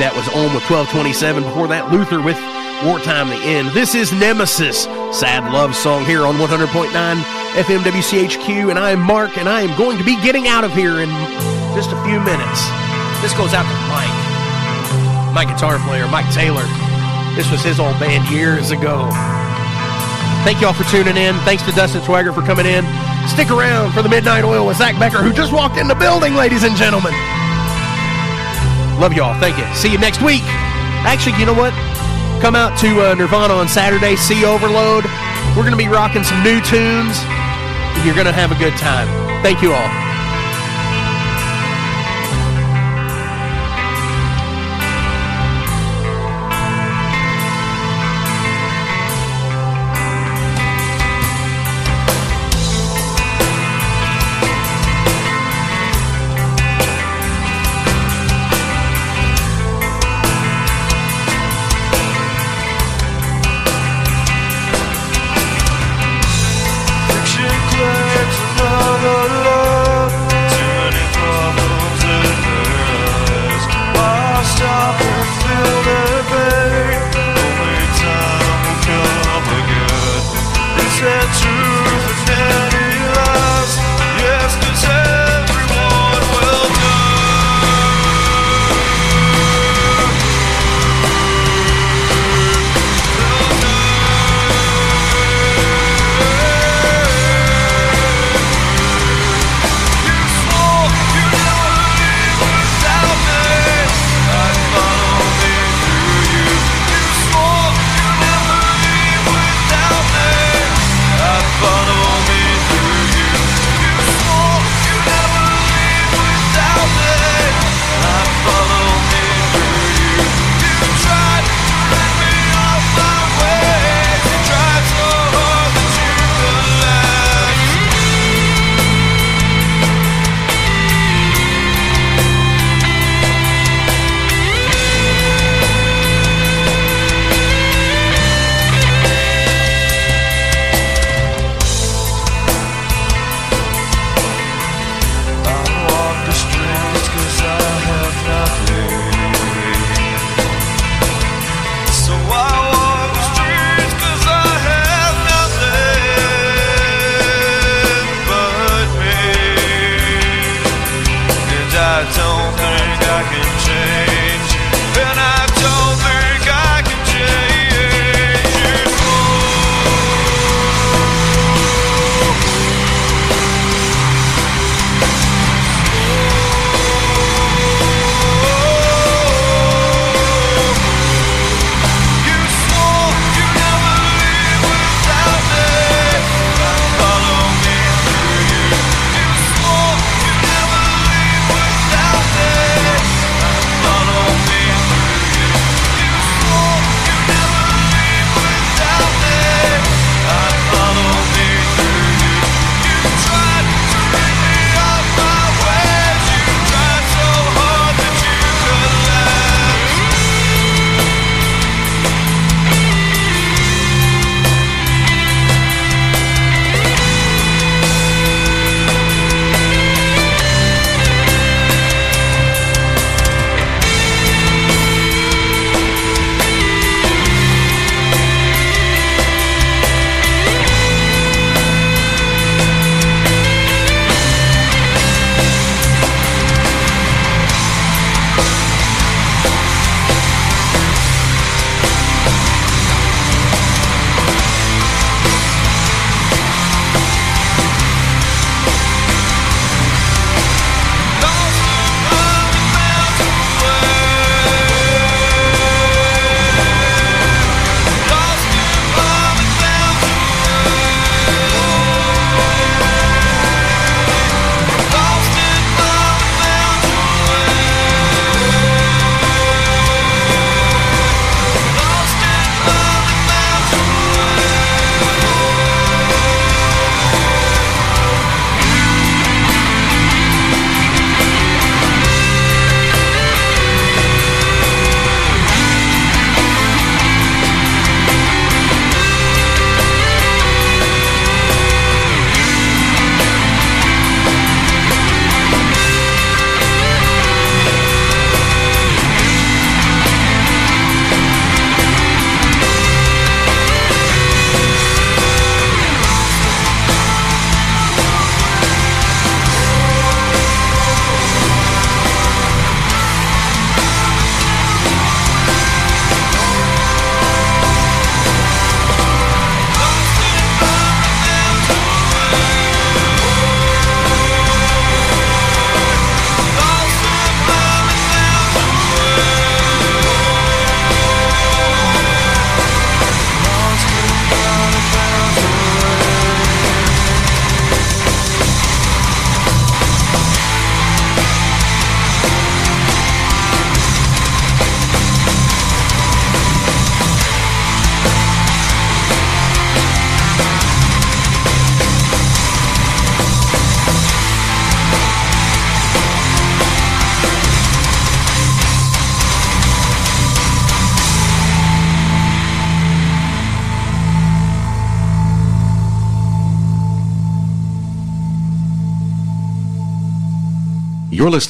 That was on with 1227. Before that, Luther with Wartime the End. This is Nemesis, sad love song here on 100.9 FM WCHQ. And I am Mark, and I am going to be getting out of here in just a few minutes. This goes out to Mike, my guitar player, Mike Taylor. This was his old band years ago. Thank you all for tuning in. Thanks to Dustin Swaggert for coming in. Stick around for the Midnight Oil with Zach Becker, who just walked in the building, ladies and gentlemen. Love y'all. Thank you. See you next week. Actually, you know what? Come out to uh, Nirvana on Saturday, see Overload. We're going to be rocking some new tunes, you're going to have a good time. Thank you all.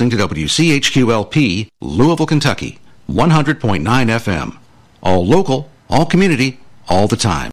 Listening to WCHQLP, Louisville, Kentucky, 100.9 FM. All local, all community, all the time.